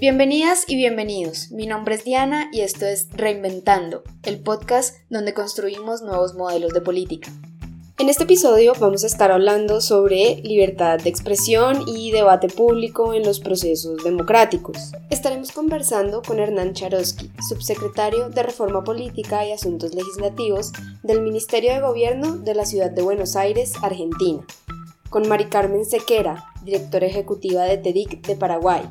Bienvenidas y bienvenidos. Mi nombre es Diana y esto es Reinventando, el podcast donde construimos nuevos modelos de política. En este episodio vamos a estar hablando sobre libertad de expresión y debate público en los procesos democráticos. Estaremos conversando con Hernán Charosky, subsecretario de Reforma Política y Asuntos Legislativos del Ministerio de Gobierno de la Ciudad de Buenos Aires, Argentina, con Mari Carmen Sequera, directora ejecutiva de TEDIC de Paraguay,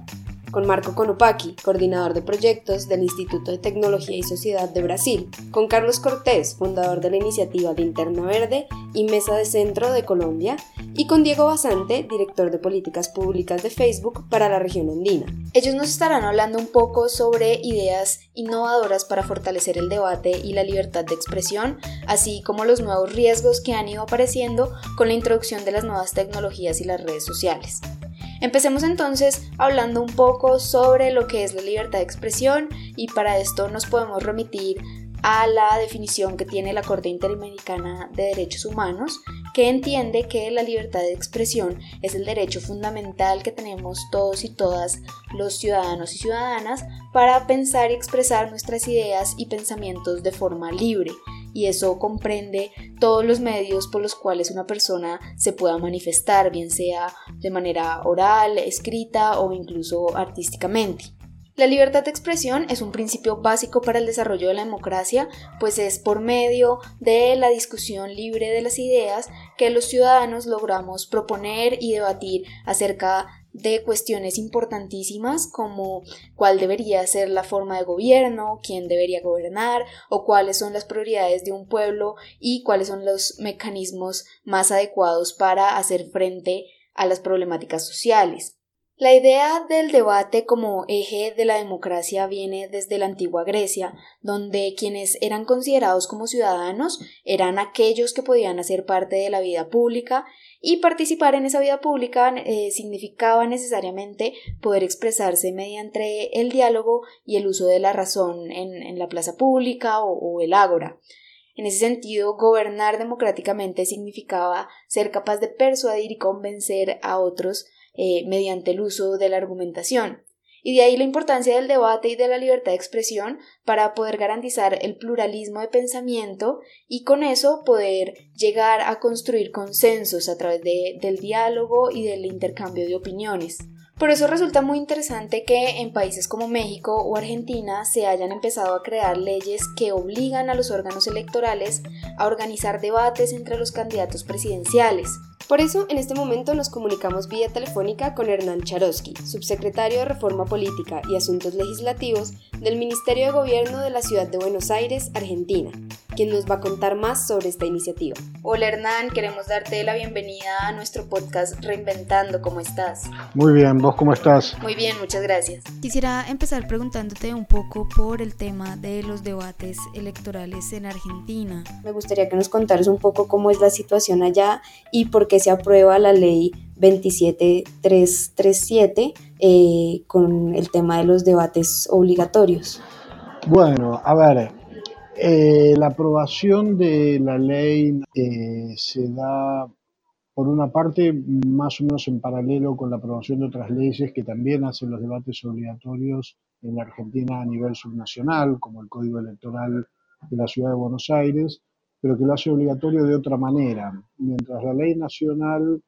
con Marco Conopaki, coordinador de proyectos del Instituto de Tecnología y Sociedad de Brasil, con Carlos Cortés, fundador de la iniciativa Linterna Verde y Mesa de Centro de Colombia, y con Diego Basante, director de políticas públicas de Facebook para la región andina. Ellos nos estarán hablando un poco sobre ideas innovadoras para fortalecer el debate y la libertad de expresión, así como los nuevos riesgos que han ido apareciendo con la introducción de las nuevas tecnologías y las redes sociales. Empecemos entonces hablando un poco sobre lo que es la libertad de expresión y para esto nos podemos remitir a la definición que tiene la Corte Interamericana de Derechos Humanos, que entiende que la libertad de expresión es el derecho fundamental que tenemos todos y todas los ciudadanos y ciudadanas para pensar y expresar nuestras ideas y pensamientos de forma libre, y eso comprende todos los medios por los cuales una persona se pueda manifestar, bien sea de manera oral, escrita o incluso artísticamente. La libertad de expresión es un principio básico para el desarrollo de la democracia, pues es por medio de la discusión libre de las ideas que los ciudadanos logramos proponer y debatir acerca de cuestiones importantísimas como cuál debería ser la forma de gobierno, quién debería gobernar o cuáles son las prioridades de un pueblo y cuáles son los mecanismos más adecuados para hacer frente a las problemáticas sociales. La idea del debate como eje de la democracia viene desde la antigua Grecia, donde quienes eran considerados como ciudadanos eran aquellos que podían hacer parte de la vida pública y participar en esa vida pública eh, significaba necesariamente poder expresarse mediante el diálogo y el uso de la razón en, la plaza pública o el ágora. En ese sentido, gobernar democráticamente significaba ser capaz de persuadir y convencer a otros eh, mediante el uso de la argumentación. Y de ahí la importancia del debate y de la libertad de expresión para poder garantizar el pluralismo de pensamiento y con eso poder llegar a construir consensos a través del diálogo y del intercambio de opiniones. Por eso resulta muy interesante que en países como México o Argentina se hayan empezado a crear leyes que obligan a los órganos electorales a organizar debates entre los candidatos presidenciales. Por eso, en este momento nos comunicamos vía telefónica con Hernán Charosky, subsecretario de Reforma Política y Asuntos Legislativos del Ministerio de Gobierno de la Ciudad de Buenos Aires, Argentina, quien nos va a contar más sobre esta iniciativa. Hola Hernán, queremos darte la bienvenida a nuestro podcast Reinventando. ¿Cómo estás? Muy bien, ¿vos cómo estás? Muy bien, muchas gracias. Quisiera empezar preguntándote un poco por el tema de los debates electorales en Argentina. Me gustaría que nos contaras un poco cómo es la situación allá y por qué se aprueba la ley 27337 eh, con el tema de los debates obligatorios. Bueno, a ver, eh, la aprobación de la ley eh, se da, por una parte, más o menos en paralelo con la aprobación de otras leyes que también hacen los debates obligatorios en la Argentina a nivel subnacional, como el Código Electoral de la Ciudad de Buenos Aires, pero que lo hace obligatorio de otra manera. Mientras la ley nacional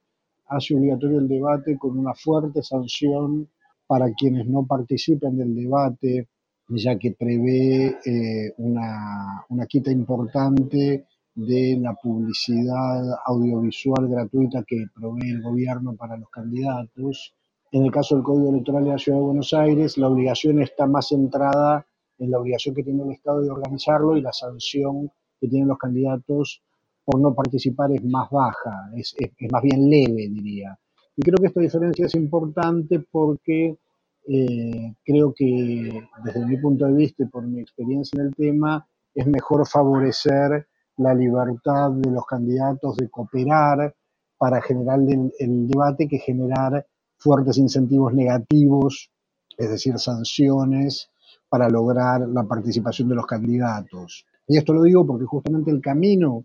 hace obligatorio el debate con una fuerte sanción para quienes no participen del debate, ya que prevé eh, una, una quita importante de la publicidad audiovisual gratuita que provee el gobierno para los candidatos. En el caso del Código Electoral de la Ciudad de Buenos Aires, la obligación está más centrada en la obligación que tiene el Estado de organizarlo y la sanción que tienen los candidatos por no participar es más baja, es, más bien leve, diría. Y creo que esta diferencia es importante porque eh, creo que desde mi punto de vista y por mi experiencia en el tema, es mejor favorecer la libertad de los candidatos de cooperar para generar el debate que generar fuertes incentivos negativos, es decir, sanciones para lograr la participación de los candidatos. Y esto lo digo porque justamente el camino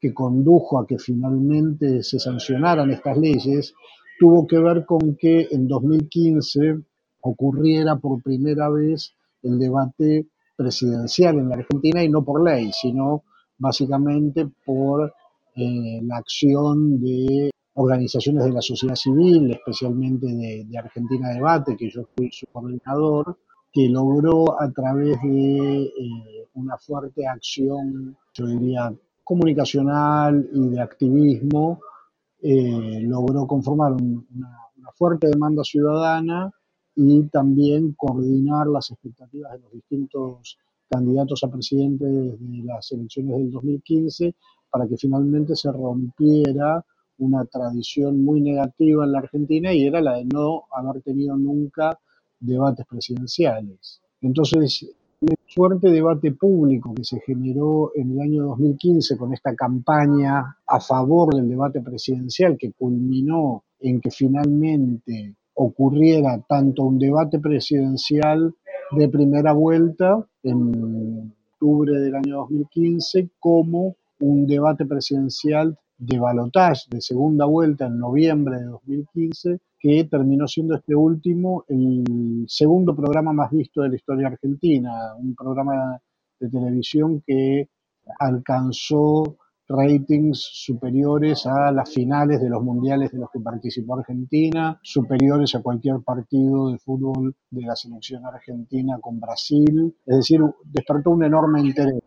que condujo a que finalmente se sancionaran estas leyes tuvo que ver con que en 2015 ocurriera por primera vez el debate presidencial en la Argentina y no por ley, sino básicamente por eh, la acción de organizaciones de la sociedad civil, especialmente de, Argentina Debate, que yo fui su coordinador, que logró a través de eh, una fuerte acción, yo diría, comunicacional y de activismo, eh, logró conformar una, fuerte demanda ciudadana y también coordinar las expectativas de los distintos candidatos a presidente desde las elecciones del 2015 para que finalmente se rompiera una tradición muy negativa en la Argentina y era la de no haber tenido nunca debates presidenciales. Entonces, el fuerte debate público que se generó en el año 2015 con esta campaña a favor del debate presidencial que culminó en que finalmente ocurriera tanto un debate presidencial de primera vuelta en octubre del año 2015 como un debate presidencial de balotaje de segunda vuelta en noviembre de 2015, que terminó siendo este último el segundo programa más visto de la historia argentina, un programa de televisión que alcanzó ratings superiores a las finales de los mundiales de los que participó Argentina, superiores a cualquier partido de fútbol de la selección argentina con Brasil, es decir, despertó un enorme interés.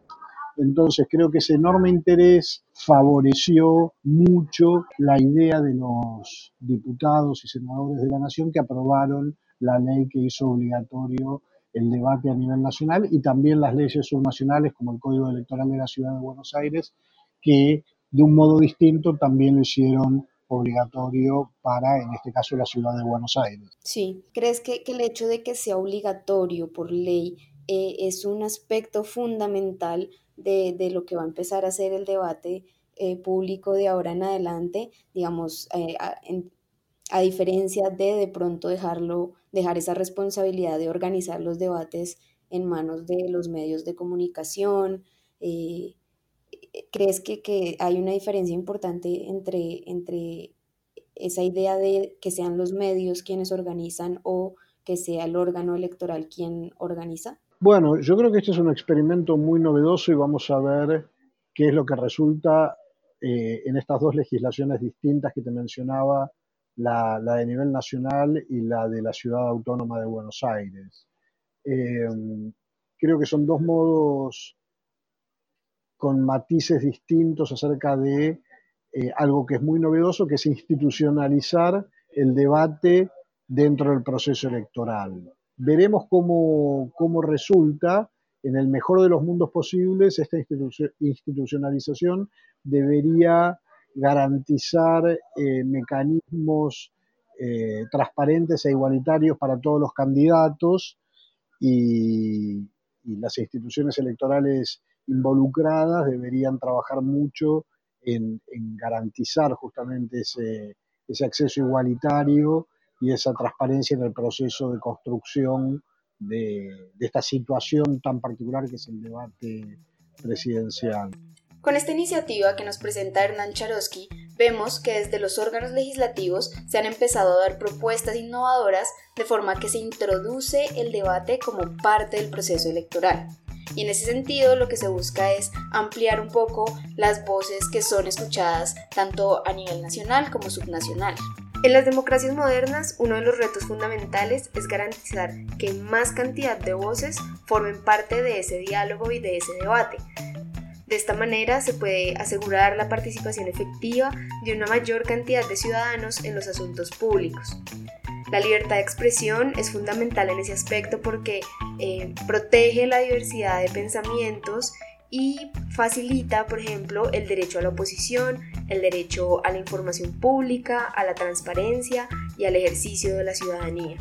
Entonces creo que ese enorme interés favoreció mucho la idea de los diputados y senadores de la Nación que aprobaron la ley que hizo obligatorio el debate a nivel nacional y también las leyes subnacionales como el Código Electoral de la Ciudad de Buenos Aires, que de un modo distinto también lo hicieron obligatorio para, en este caso, la ciudad de Buenos Aires. Sí, ¿crees que, que el hecho de que sea obligatorio por ley eh, es un aspecto fundamental de, lo que va a empezar a ser el debate eh, público de ahora en adelante, digamos, eh, a, diferencia de de pronto dejarlo, dejar esa responsabilidad de organizar los debates en manos de los medios de comunicación. Eh, ¿Crees que, que, hay una diferencia importante entre, entre esa idea de que sean los medios quienes organizan o que sea el órgano electoral quien organiza? Bueno, yo creo que este es un experimento muy novedoso y vamos a ver qué es lo que resulta eh, en estas dos legislaciones distintas que te mencionaba, la, de nivel nacional y la de la ciudad autónoma de Buenos Aires. Eh, creo que son dos modos con matices distintos acerca de eh, algo que es muy novedoso, que es institucionalizar el debate dentro del proceso electoral veremos cómo, resulta. En el mejor de los mundos posibles, esta institucionalización debería garantizar eh, mecanismos eh, transparentes e igualitarios para todos los candidatos y, las instituciones electorales involucradas deberían trabajar mucho en, garantizar justamente ese acceso igualitario y esa transparencia en el proceso de construcción de, esta situación tan particular que es el debate presidencial. Con esta iniciativa que nos presenta Hernán Charosky, vemos que desde los órganos legislativos se han empezado a dar propuestas innovadoras de forma que se introduce el debate como parte del proceso electoral. Y en ese sentido lo que se busca es ampliar un poco las voces que son escuchadas tanto a nivel nacional como subnacional. En las democracias modernas, uno de los retos fundamentales es garantizar que más cantidad de voces formen parte de ese diálogo y de ese debate. De esta manera se puede asegurar la participación efectiva de una mayor cantidad de ciudadanos en los asuntos públicos. La libertad de expresión es fundamental en ese aspecto porque eh, protege la diversidad de pensamientos y facilita, por ejemplo, el derecho a la oposición, el derecho a la información pública, a la transparencia y al ejercicio de la ciudadanía.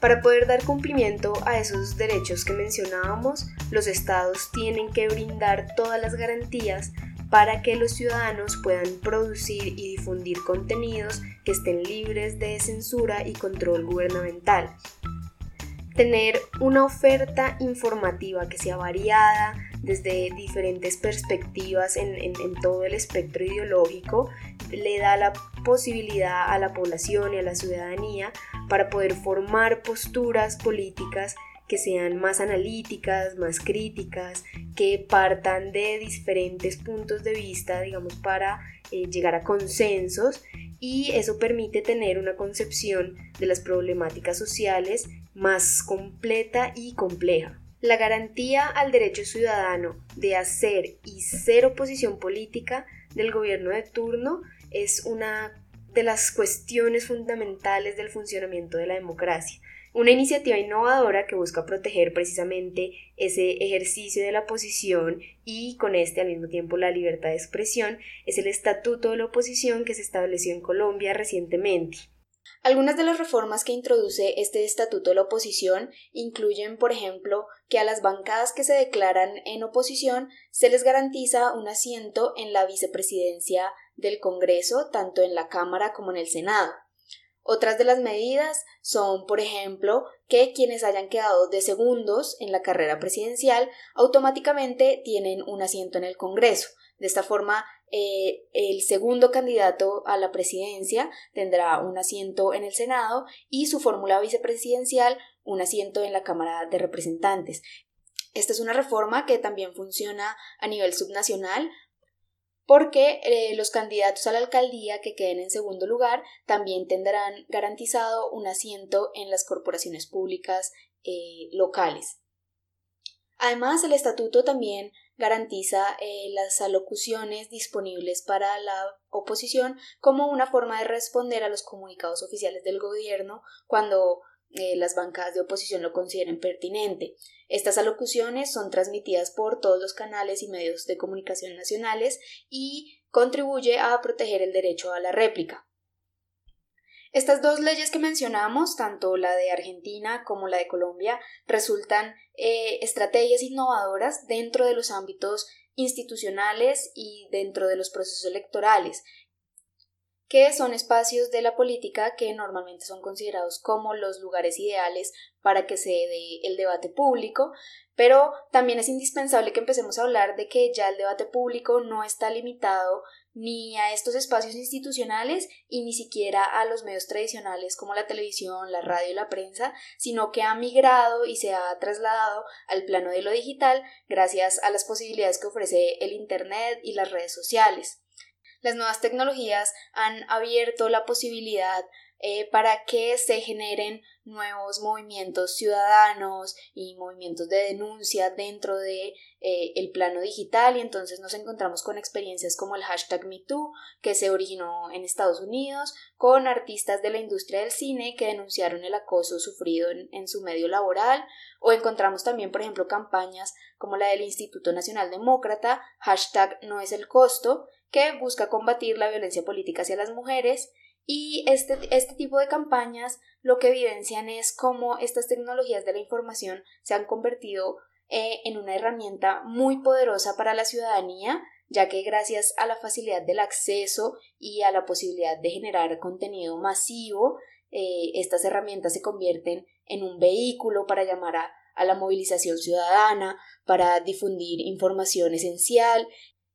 Para poder dar cumplimiento a esos derechos que mencionábamos, los estados tienen que brindar todas las garantías para que los ciudadanos puedan producir y difundir contenidos que estén libres de censura y control gubernamental. Tener una oferta informativa que sea variada desde diferentes perspectivas en, todo el espectro ideológico le da la posibilidad a la población y a la ciudadanía para poder formar posturas políticas que sean más analíticas, más críticas, que partan de diferentes puntos de vista, digamos, para eh, llegar a consensos y eso permite tener una concepción de las problemáticas sociales más completa y compleja. La garantía al derecho ciudadano de hacer y ser oposición política del gobierno de turno es una de las cuestiones fundamentales del funcionamiento de la democracia. Una iniciativa innovadora que busca proteger precisamente ese ejercicio de la oposición y con este al mismo tiempo la libertad de expresión es el Estatuto de la Oposición que se estableció en Colombia recientemente. Algunas de las reformas que introduce este Estatuto de la Oposición incluyen, por ejemplo, que a las bancadas que se declaran en oposición se les garantiza un asiento en la vicepresidencia del Congreso, tanto en la Cámara como en el Senado. Otras de las medidas son, por ejemplo, que quienes hayan quedado de segundos en la carrera presidencial automáticamente tienen un asiento en el Congreso. De esta forma, eh, el segundo candidato a la presidencia tendrá un asiento en el Senado y su fórmula vicepresidencial un asiento en la Cámara de Representantes. Esta es una reforma que también funciona a nivel subnacional porque eh, los candidatos a la alcaldía que queden en segundo lugar también tendrán garantizado un asiento en las corporaciones públicas eh, locales. Además, el estatuto también garantiza eh, las alocuciones disponibles para la oposición como una forma de responder a los comunicados oficiales del gobierno cuando eh, las bancadas de oposición lo consideren pertinente. Estas alocuciones son transmitidas por todos los canales y medios de comunicación nacionales y contribuye a proteger el derecho a la réplica. Estas dos leyes que mencionamos, tanto la de Argentina como la de Colombia, resultan eh, estrategias innovadoras dentro de los ámbitos institucionales y dentro de los procesos electorales, que son espacios de la política que normalmente son considerados como los lugares ideales para que se dé el debate público, pero también es indispensable que empecemos a hablar de que ya el debate público no está limitado ni a estos espacios institucionales y ni siquiera a los medios tradicionales como la televisión, la radio y la prensa, sino que ha migrado y se ha trasladado al plano de lo digital gracias a las posibilidades que ofrece el Internet y las redes sociales. Las nuevas tecnologías han abierto la posibilidad eh, para que se generen nuevos movimientos ciudadanos y movimientos de denuncia dentro de eh, el plano digital. Y entonces nos encontramos con experiencias como el hashtag MeToo que se originó en Estados Unidos con artistas de la industria del cine que denunciaron el acoso sufrido en, en su medio laboral. O encontramos también por ejemplo campañas como la del Instituto Nacional Demócrata hashtag no es el costo que busca combatir la violencia política hacia las mujeres. Y este, este tipo de campañas lo que evidencian es cómo estas tecnologías de la información se han convertido eh, en una herramienta muy poderosa para la ciudadanía, ya que gracias a la facilidad del acceso y a la posibilidad de generar contenido masivo, eh, estas herramientas se convierten en un vehículo para llamar a, a la movilización ciudadana, para difundir información esencial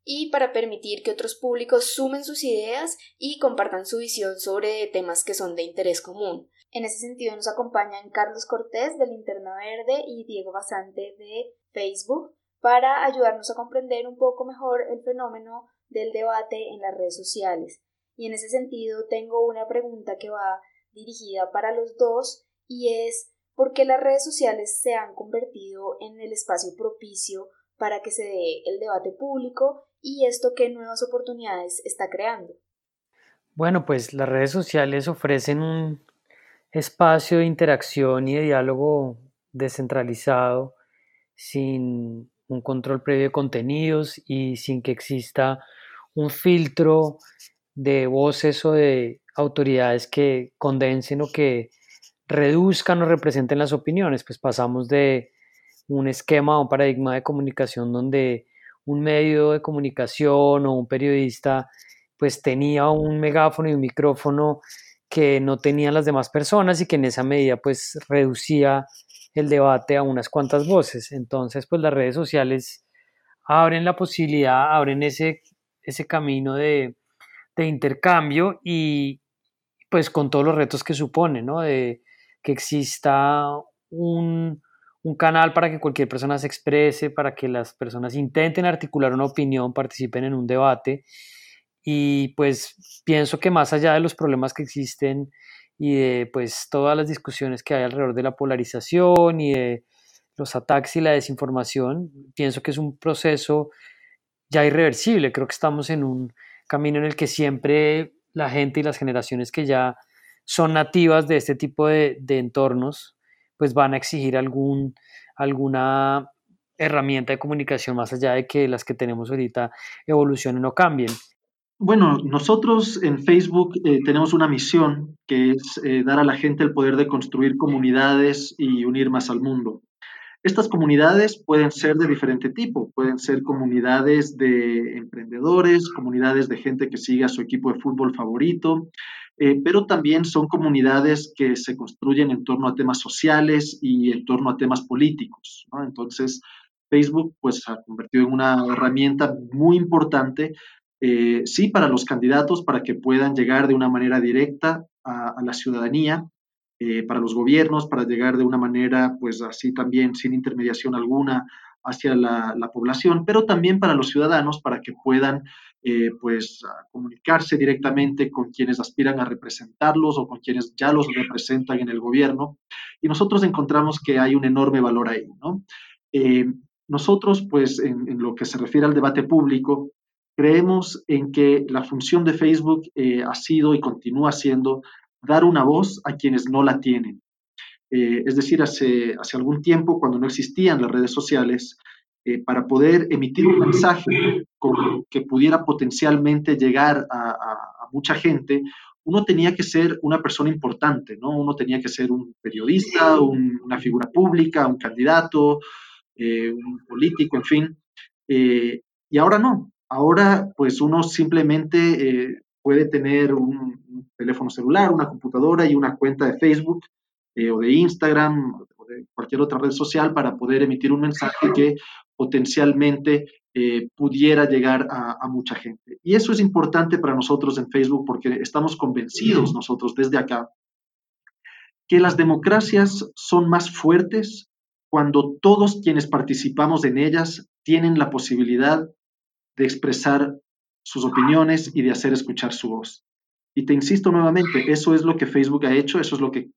y para permitir que otros públicos sumen sus ideas y compartan su visión sobre temas que son de interés común. En ese sentido nos acompañan Carlos Cortés de Linterna Verde y Diego Basante de Facebook para ayudarnos a comprender un poco mejor el fenómeno del debate en las redes sociales. Y en ese sentido tengo una pregunta que va dirigida para los dos y es ¿por qué las redes sociales se han convertido en el espacio propicio para que se dé el debate público y esto qué nuevas oportunidades está creando. Bueno, pues las redes sociales ofrecen un espacio de interacción y de diálogo descentralizado, sin un control previo de contenidos y sin que exista un filtro de voces o de autoridades que condensen o que reduzcan o representen las opiniones, pues pasamos de un esquema o un paradigma de comunicación donde un medio de comunicación o un periodista pues tenía un megáfono y un micrófono que no tenían las demás personas y que en esa medida pues reducía el debate a unas cuantas voces. Entonces, pues las redes sociales abren la posibilidad, abren ese, ese camino de, de intercambio y pues con todos los retos que supone, ¿no? De que exista un, un canal para que cualquier persona se exprese, para que las personas intenten articular una opinión, participen en un debate. Y pues pienso que más allá de los problemas que existen y de pues todas las discusiones que hay alrededor de la polarización y de los ataques y la desinformación, pienso que es un proceso ya irreversible. Creo que estamos en un camino en el que siempre la gente y las generaciones que ya son nativas de este tipo de, de entornos, pues van a exigir algún, alguna herramienta de comunicación más allá de que las que tenemos ahorita evolucionen o cambien. Bueno, nosotros en Facebook eh, tenemos una misión que es eh, dar a la gente el poder de construir comunidades y unir más al mundo. Estas comunidades pueden ser de diferente tipo, pueden ser comunidades de emprendedores, comunidades de gente que sigue a su equipo de fútbol favorito, eh, pero también son comunidades que se construyen en torno a temas sociales y en torno a temas políticos. Entonces, Facebook pues, ha convertido en una herramienta muy importante, eh, sí, para los candidatos, para que puedan llegar de una manera directa a, la ciudadanía, eh, para los gobiernos, para llegar de una manera, pues así también, sin intermediación alguna, hacia la población, pero también para los ciudadanos, para que puedan eh, pues comunicarse directamente con quienes aspiran a representarlos o con quienes ya los representan en el gobierno. Y nosotros encontramos que hay un enorme valor ahí, ¿no? Eh, nosotros, pues, en, lo que se refiere al debate público, creemos en que la función de Facebook eh, ha sido y continúa siendo dar una voz a quienes no la tienen. es decir, hace, hace algún tiempo, cuando no existían las redes sociales, eh, para poder emitir un mensaje que pudiera potencialmente llegar a, mucha gente, uno tenía que ser una persona importante, ¿no? Uno tenía que ser un periodista, una figura pública, un candidato, eh, un político, en fin. Eh, y ahora no. Ahora, pues uno simplemente puede tener un, teléfono celular, una computadora y una cuenta de Facebook o de Instagram o de cualquier otra red social para poder emitir un mensaje que potencialmente eh, pudiera llegar a, mucha gente. Y eso es importante para nosotros en Facebook porque estamos convencidos nosotros desde acá que las democracias son más fuertes cuando todos quienes participamos en ellas tienen la posibilidad de expresar sus opiniones y de hacer escuchar su voz. Y te insisto nuevamente, eso es lo que Facebook ha hecho, eso es lo que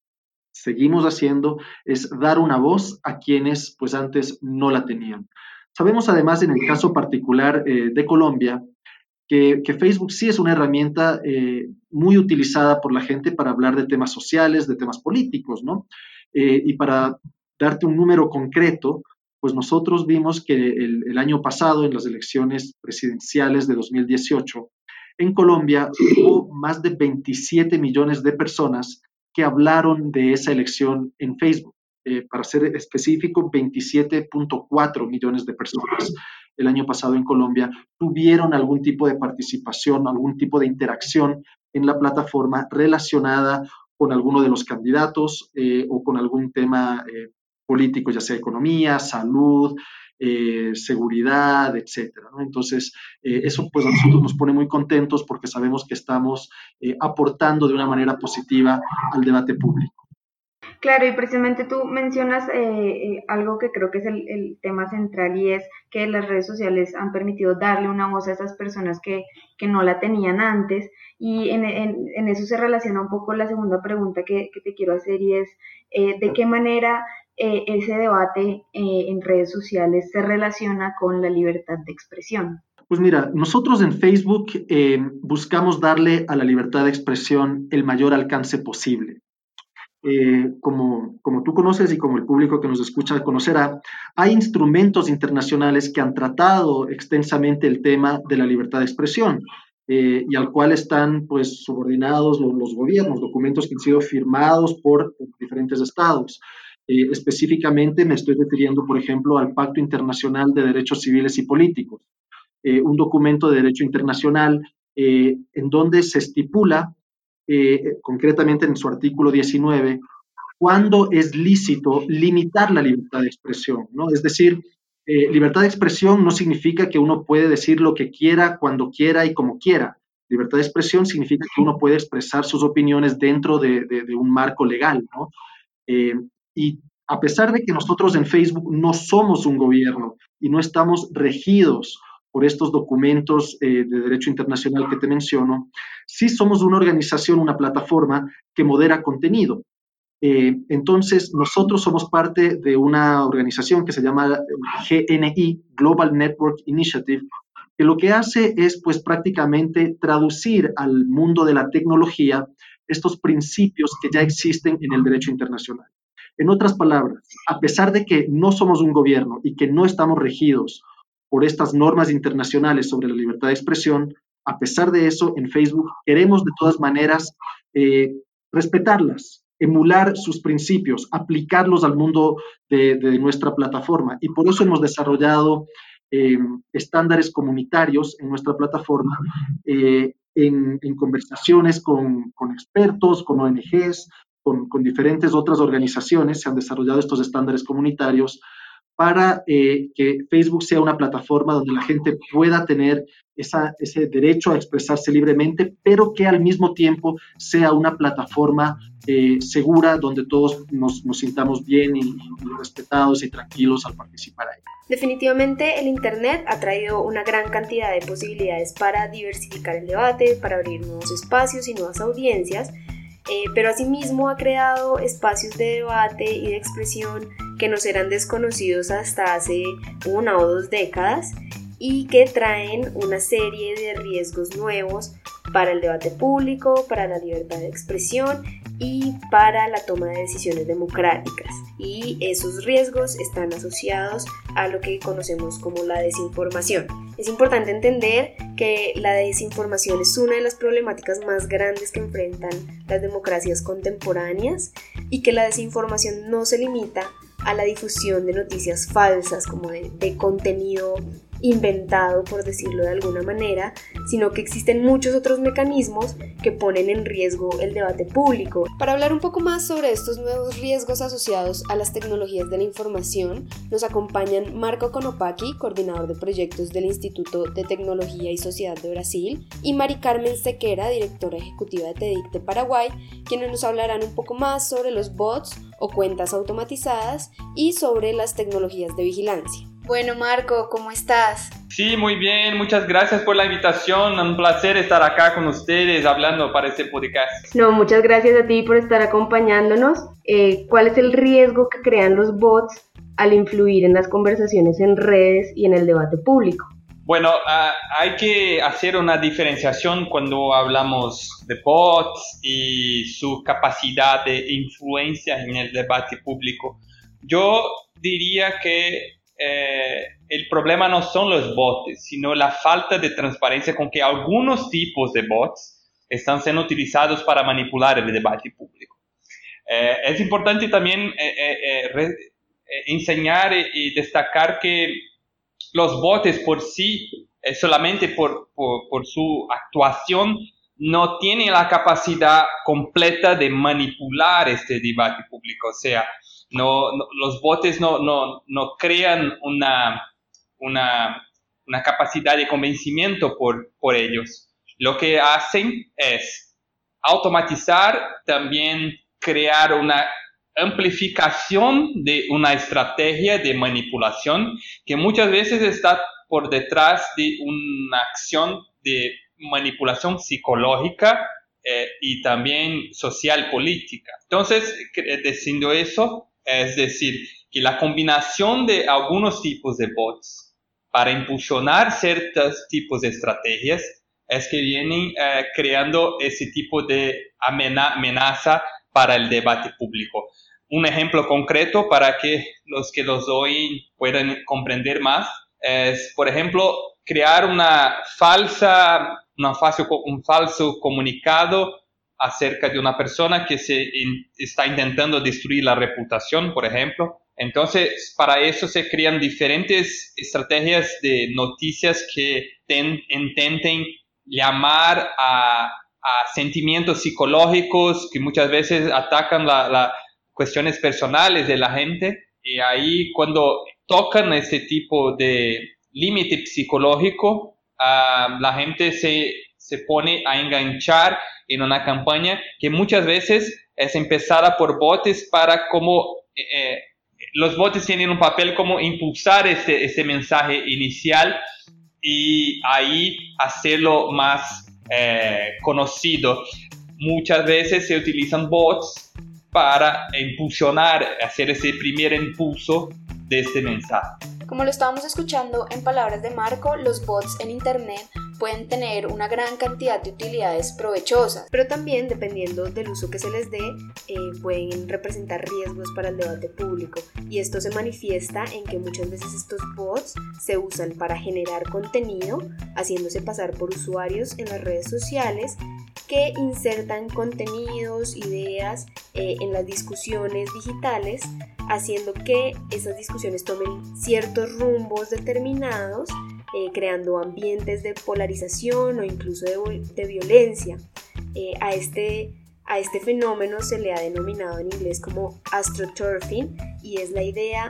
seguimos haciendo, es dar una voz a quienes pues antes no la tenían. Sabemos además en el caso particular eh, de Colombia que, Facebook sí es una herramienta eh, muy utilizada por la gente para hablar de temas sociales, de temas políticos, ¿no? Eh, y para darte un número concreto, pues nosotros vimos que el, el, año pasado, en las elecciones presidenciales de 2018, en Colombia hubo más de 27 millones de personas que hablaron de esa elección en Facebook. Eh, para ser específico, 27.4 millones de personas el año pasado en Colombia tuvieron algún tipo de participación, algún tipo de interacción en la plataforma relacionada con alguno de los candidatos eh, o con algún tema eh, político, ya sea economía, salud, seguridad, etcétera. Entonces, eso pues a nosotros nos pone muy contentos porque sabemos que estamos aportando de una manera positiva al debate público. Claro, y precisamente tú mencionas eh, eh, algo que creo que es el, tema central y es que las redes sociales han permitido darle una voz a esas personas que, no la tenían antes y en, eso se relaciona un poco la segunda pregunta que, te quiero hacer y es eh, de qué manera ese debate en redes sociales se relaciona con la libertad de expresión. Pues mira, nosotros en Facebook buscamos darle a la libertad de expresión el mayor alcance posible. Eh, como, como tú conoces y como el público que nos escucha conocerá, hay instrumentos internacionales que han tratado extensamente el tema de la libertad de expresión eh, y al cual están pues subordinados los, gobiernos, documentos que han sido firmados por diferentes estados. Eh, específicamente me estoy refiriendo, por ejemplo, al Pacto Internacional de Derechos Civiles y Políticos, un documento de derecho internacional en donde se estipula eh, concretamente en su artículo 19, cuándo es lícito limitar la libertad de expresión, ¿no? Es decir, eh, libertad de expresión no significa que uno puede decir lo que quiera, cuando quiera y como quiera. Libertad de expresión significa que uno puede expresar sus opiniones dentro de, un marco legal. Eh, y a pesar de que nosotros en Facebook no somos un gobierno y no estamos regidos por estos documentos eh, de derecho internacional que te menciono, sí somos una organización, una plataforma que modera contenido. Eh, entonces, nosotros somos parte de una organización que se llama GNI, Global Network Initiative, que lo que hace es pues prácticamente traducir al mundo de la tecnología estos principios que ya existen en el derecho internacional. En otras palabras, a pesar de que no somos un gobierno y que no estamos regidos por estas normas internacionales sobre la libertad de expresión, a pesar de eso, en Facebook queremos de todas maneras eh, respetarlas, emular sus principios, aplicarlos al mundo de, nuestra plataforma. Y por eso hemos desarrollado eh, estándares comunitarios en nuestra plataforma, eh, en, conversaciones con, expertos, con ONGs, con, diferentes otras organizaciones, se han desarrollado estos estándares comunitarios para eh, que Facebook sea una plataforma donde la gente pueda tener ese derecho a expresarse libremente, pero que al mismo tiempo sea una plataforma eh, segura donde todos nos, sintamos bien y, respetados y tranquilos al participar ahí. Definitivamente el Internet ha traído una gran cantidad de posibilidades para diversificar el debate, para abrir nuevos espacios y nuevas audiencias, eh, pero asimismo ha creado espacios de debate y de expresión que nos eran desconocidos hasta hace una o dos décadas y que traen una serie de riesgos nuevos para el debate público, para la libertad de expresión y para la toma de decisiones democráticas. Y esos riesgos están asociados a lo que conocemos como la desinformación. Es importante entender que la desinformación es una de las problemáticas más grandes que enfrentan las democracias contemporáneas y que la desinformación no se limita a la difusión de noticias falsas, como de, contenido inventado, por decirlo de alguna manera, sino que existen muchos otros mecanismos que ponen en riesgo el debate público. Para hablar un poco más sobre estos nuevos riesgos asociados a las tecnologías de la información, nos acompañan Marco Conopaki, coordinador de proyectos del Instituto de Tecnología y Sociedad de Brasil, y Mari Carmen Sequera, directora ejecutiva de TEDIC de Paraguay, quienes nos hablarán un poco más sobre los bots o cuentas automatizadas y sobre las tecnologías de vigilancia. Bueno, Marco, ¿cómo estás? Sí, muy bien, muchas gracias por la invitación. Un placer estar acá con ustedes hablando para este podcast. No, muchas gracias a ti por estar acompañándonos. Eh, ¿Cuál es el riesgo que crean los bots al influir en las conversaciones en redes y en el debate público? Bueno, ah, hay que hacer una diferenciación cuando hablamos de bots y su capacidad de influencia en el debate público. Yo diría que eh, el problema no son los bots, sino la falta de transparencia con que algunos tipos de bots están siendo utilizados para manipular el debate público. Eh, es importante también eh, enseñar y destacar que los bots por sí, solamente por, por, su actuación, no tienen la capacidad completa de manipular este debate público. O sea, no, los botes no, no, no crean una, una, una, capacidad de convencimiento por, por ellos. Lo que hacen es automatizar, también crear una amplificación de una estrategia de manipulación que muchas veces está por detrás de una acción de manipulación psicológica eh, y también social política. Entonces, diciendo eso, es decir, que la combinación de algunos tipos de bots para impulsionar ciertos tipos de estrategias es que vienen eh, creando ese tipo de amenaza para el debate público. Un ejemplo concreto para que los que los oyen puedan comprender más es, por ejemplo, crear una falsa, una falso, un falso comunicado acerca de una persona que se está intentando destruir la reputación, por ejemplo. Entonces, para eso se crean diferentes estrategias de noticias que intenten llamar a, sentimientos psicológicos que muchas veces atacan la, cuestiones personales de la gente y ahí cuando tocan ese tipo de límite psicológico, ah, la gente se, se pone a enganchar en una campaña que muchas veces es empezada por botes para como eh, los botes tienen un papel como impulsar ese, ese mensaje inicial y ahí hacerlo más eh, conocido. Muchas veces se utilizan bots para impulsionar, hacer ese primer impulso de este mensaje. Como lo estábamos escuchando en palabras de Marco, los bots en Internet pueden tener una gran cantidad de utilidades provechosas, pero también dependiendo del uso que se les dé, eh, pueden representar riesgos para el debate público. Y esto se manifiesta en que muchas veces estos bots se usan para generar contenido, haciéndose pasar por usuarios en las redes sociales que insertan contenidos, ideas eh, en las discusiones digitales, haciendo que esas discusiones tomen ciertos rumbos determinados eh, creando ambientes de polarización o incluso de, violencia. Eh, a, este, a este fenómeno se le ha denominado en inglés como astroturfing y es la idea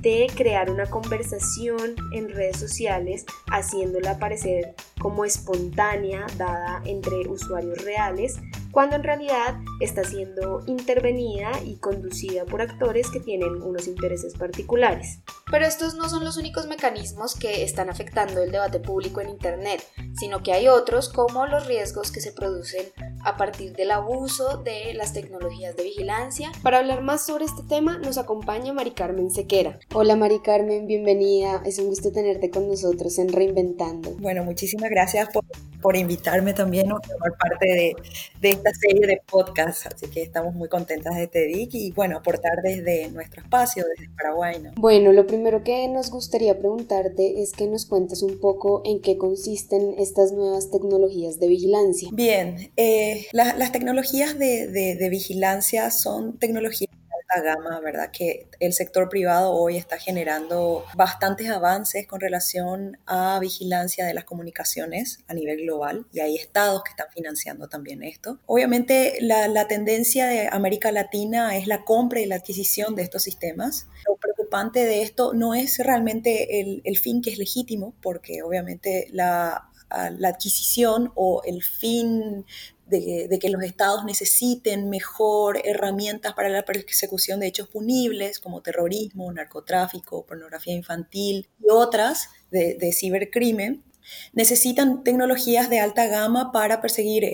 de crear una conversación en redes sociales haciéndola parecer como espontánea dada entre usuarios reales cuando en realidad está siendo intervenida y conducida por actores que tienen unos intereses particulares. Pero estos no son los únicos mecanismos que están afectando el debate público en Internet, sino que hay otros como los riesgos que se producen a partir del abuso de las tecnologías de vigilancia. Para hablar más sobre este tema nos acompaña Mari Carmen Sequera. Hola Mari Carmen, bienvenida. Es un gusto tenerte con nosotros en Reinventando. Bueno, muchísimas gracias por por invitarme también a formar parte de, de, esta serie de podcasts. Así que estamos muy contentas de TEDIC y bueno, aportar desde nuestro espacio, desde Paraguay. ¿no? Bueno, lo primero que nos gustaría preguntarte es que nos cuentes un poco en qué consisten estas nuevas tecnologías de vigilancia. Bien, eh, las tecnologías de, de, de vigilancia son tecnologías gama, ¿verdad? Que el sector privado hoy está generando bastantes avances con relación a vigilancia de las comunicaciones a nivel global y hay estados que están financiando también esto. Obviamente la, tendencia de América Latina es la compra y la adquisición de estos sistemas. Lo preocupante de esto no es realmente el, el fin que es legítimo, porque obviamente la, la adquisición o el fin de, que los estados necesiten mejor herramientas para la persecución de hechos punibles como terrorismo, narcotráfico, pornografía infantil y otras de, de cibercrimen, necesitan tecnologías de alta gama para perseguir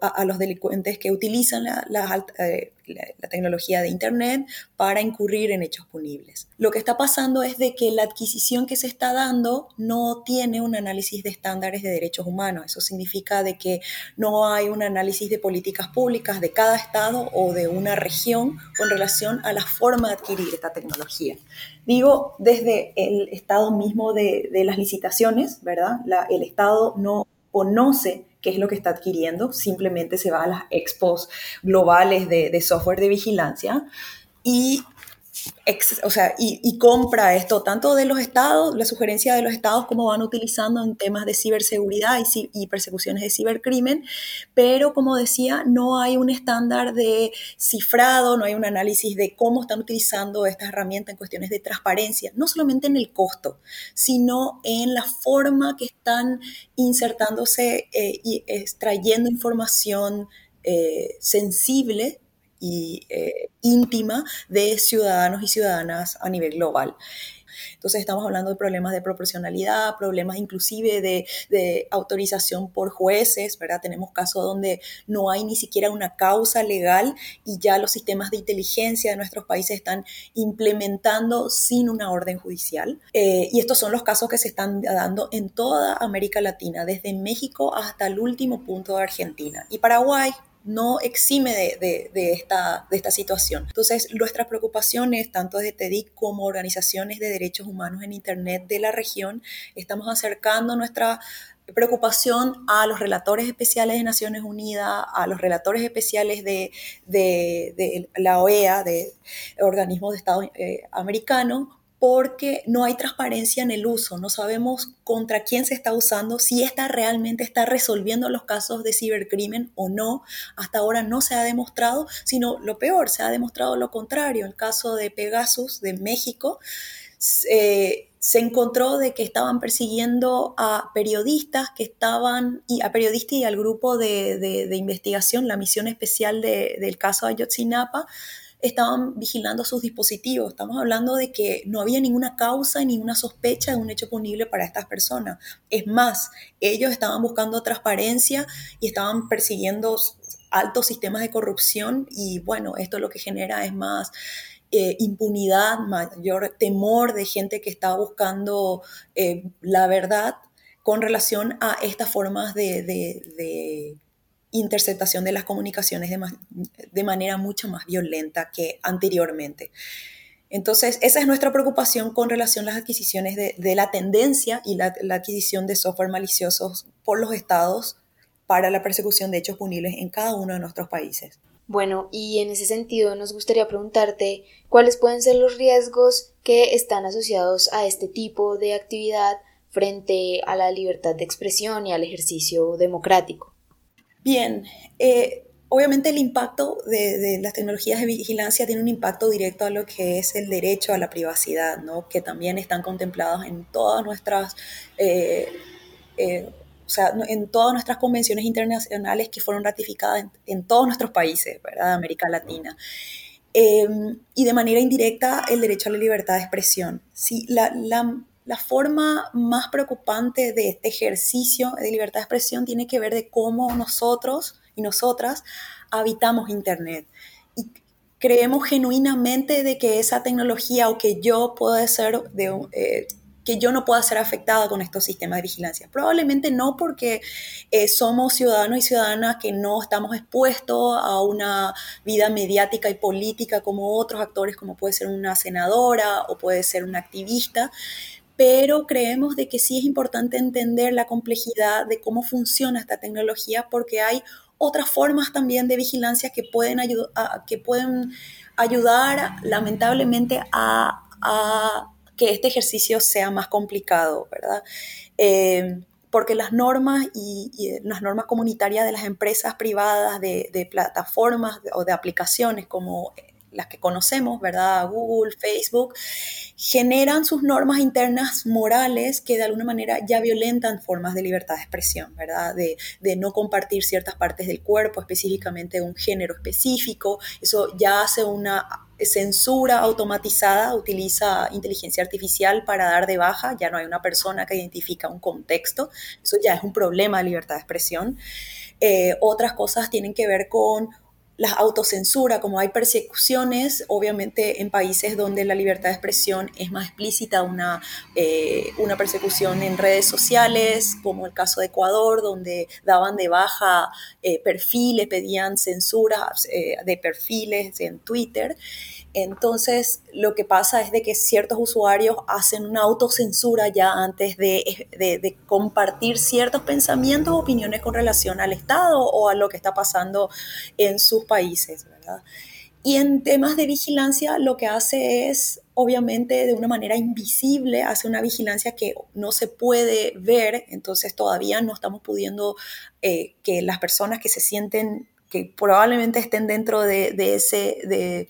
a, los delincuentes que utilizan la, eh, la, tecnología de Internet para incurrir en hechos punibles. Lo que está pasando es de que la adquisición que se está dando no tiene un análisis de estándares de derechos humanos. Eso significa de que no hay un análisis de políticas públicas de cada estado o de una región con relación a la forma de adquirir esta tecnología. Digo, desde el estado mismo de, las licitaciones, ¿verdad? el estado no conoce qué es lo que está adquiriendo, simplemente se va a las expos globales de, de software de vigilancia y o sea, y, compra esto tanto de los estados, la sugerencia de los estados, cómo van utilizando en temas de ciberseguridad y, y, persecuciones de cibercrimen, pero como decía, no hay un estándar de cifrado, no hay un análisis de cómo están utilizando esta herramienta en cuestiones de transparencia, no solamente en el costo, sino en la forma que están insertándose eh, y extrayendo información eh, sensible y eh, íntima de ciudadanos y ciudadanas a nivel global. Entonces estamos hablando de problemas de proporcionalidad, problemas inclusive de, autorización por jueces, ¿verdad? Tenemos casos donde no hay ni siquiera una causa legal y ya los sistemas de inteligencia de nuestros países están implementando sin una orden judicial. Eh, y estos son los casos que se están dando en toda América Latina, desde México hasta el último punto de Argentina. Y Paraguay, no exime de, esta, de esta situación. Entonces, nuestras preocupaciones, tanto desde TEDIC como organizaciones de derechos humanos en Internet de la región, estamos acercando nuestra preocupación a los relatores especiales de Naciones Unidas, a los relatores especiales de, la OEA, de organismos de Estado eh, porque no hay transparencia en el uso, no sabemos contra quién se está usando, si esta realmente está resolviendo los casos de cibercrimen o no. Hasta ahora no se ha demostrado, sino lo peor, se ha demostrado lo contrario. El caso de Pegasus de México, eh, se encontró de que estaban persiguiendo a periodistas que estaban, y a periodistas y al grupo de, investigación, la misión especial del caso Ayotzinapa, estaban vigilando sus dispositivos. Estamos hablando de que no había ninguna causa ni ninguna sospecha de un hecho punible para estas personas. Es más, ellos estaban buscando transparencia y estaban persiguiendo altos sistemas de corrupción y bueno, esto lo que genera es más eh, impunidad, mayor temor de gente que está buscando eh, la verdad con relación a estas formas de interceptación de las comunicaciones de, manera mucho más violenta que anteriormente. Entonces, esa es nuestra preocupación con relación a las adquisiciones de, la tendencia y la, adquisición de software maliciosos por los estados para la persecución de hechos punibles en cada uno de nuestros países. Bueno, y en ese sentido nos gustaría preguntarte cuáles pueden ser los riesgos que están asociados a este tipo de actividad frente a la libertad de expresión y al ejercicio democrático. Bien, eh, obviamente el impacto de, las tecnologías de vigilancia tiene un impacto directo a lo que es el derecho a la privacidad, ¿no? que también están contemplados en todas nuestras... Eh, eh, o sea, en todas nuestras convenciones internacionales que fueron ratificadas en, todos nuestros países, ¿verdad? De América Latina. Em, y de manera indirecta, el derecho a la libertad de expresión. Sí, la, la, la forma más preocupante de este ejercicio de libertad de expresión tiene que ver de cómo nosotros y nosotras habitamos Internet. Y creemos genuinamente de que esa tecnología o que yo pueda ser de, eh, que yo no pueda ser afectada con estos sistemas de vigilancia. Probablemente no porque eh, somos ciudadanos y ciudadanas que no estamos expuestos a una vida mediática y política como otros actores, como puede ser una senadora o puede ser una activista, pero creemos de que sí es importante entender la complejidad de cómo funciona esta tecnología porque hay otras formas también de vigilancia que pueden, ayudar lamentablemente a, que este ejercicio sea más complicado, ¿verdad? Eh, porque las normas y, las normas comunitarias de las empresas privadas, de plataformas o de aplicaciones como las que conocemos, ¿verdad? Google, Facebook, generan sus normas internas morales que de alguna manera ya violentan formas de libertad de expresión, ¿verdad? De, no compartir ciertas partes del cuerpo, específicamente un género específico. Eso ya hace una censura automatizada, utiliza inteligencia artificial para dar de baja, ya no hay una persona que identifica un contexto, eso ya es un problema de libertad de expresión. Eh, otras cosas tienen que ver con la autocensura, como hay persecuciones, obviamente en países donde la libertad de expresión es más explícita, una, eh, una persecución en redes sociales, como el caso de Ecuador, donde daban de baja eh, perfiles, pedían censura eh, de perfiles en Twitter. Entonces, lo que pasa es de que ciertos usuarios hacen una autocensura ya antes de, compartir ciertos pensamientos o opiniones con relación al Estado o a lo que está pasando en sus países, Y en temas de vigilancia, lo que hace es, obviamente, de una manera invisible, hace una vigilancia que no se puede ver, entonces todavía no estamos pudiendo eh, que las personas que se sienten, que probablemente estén dentro de, de ese... De,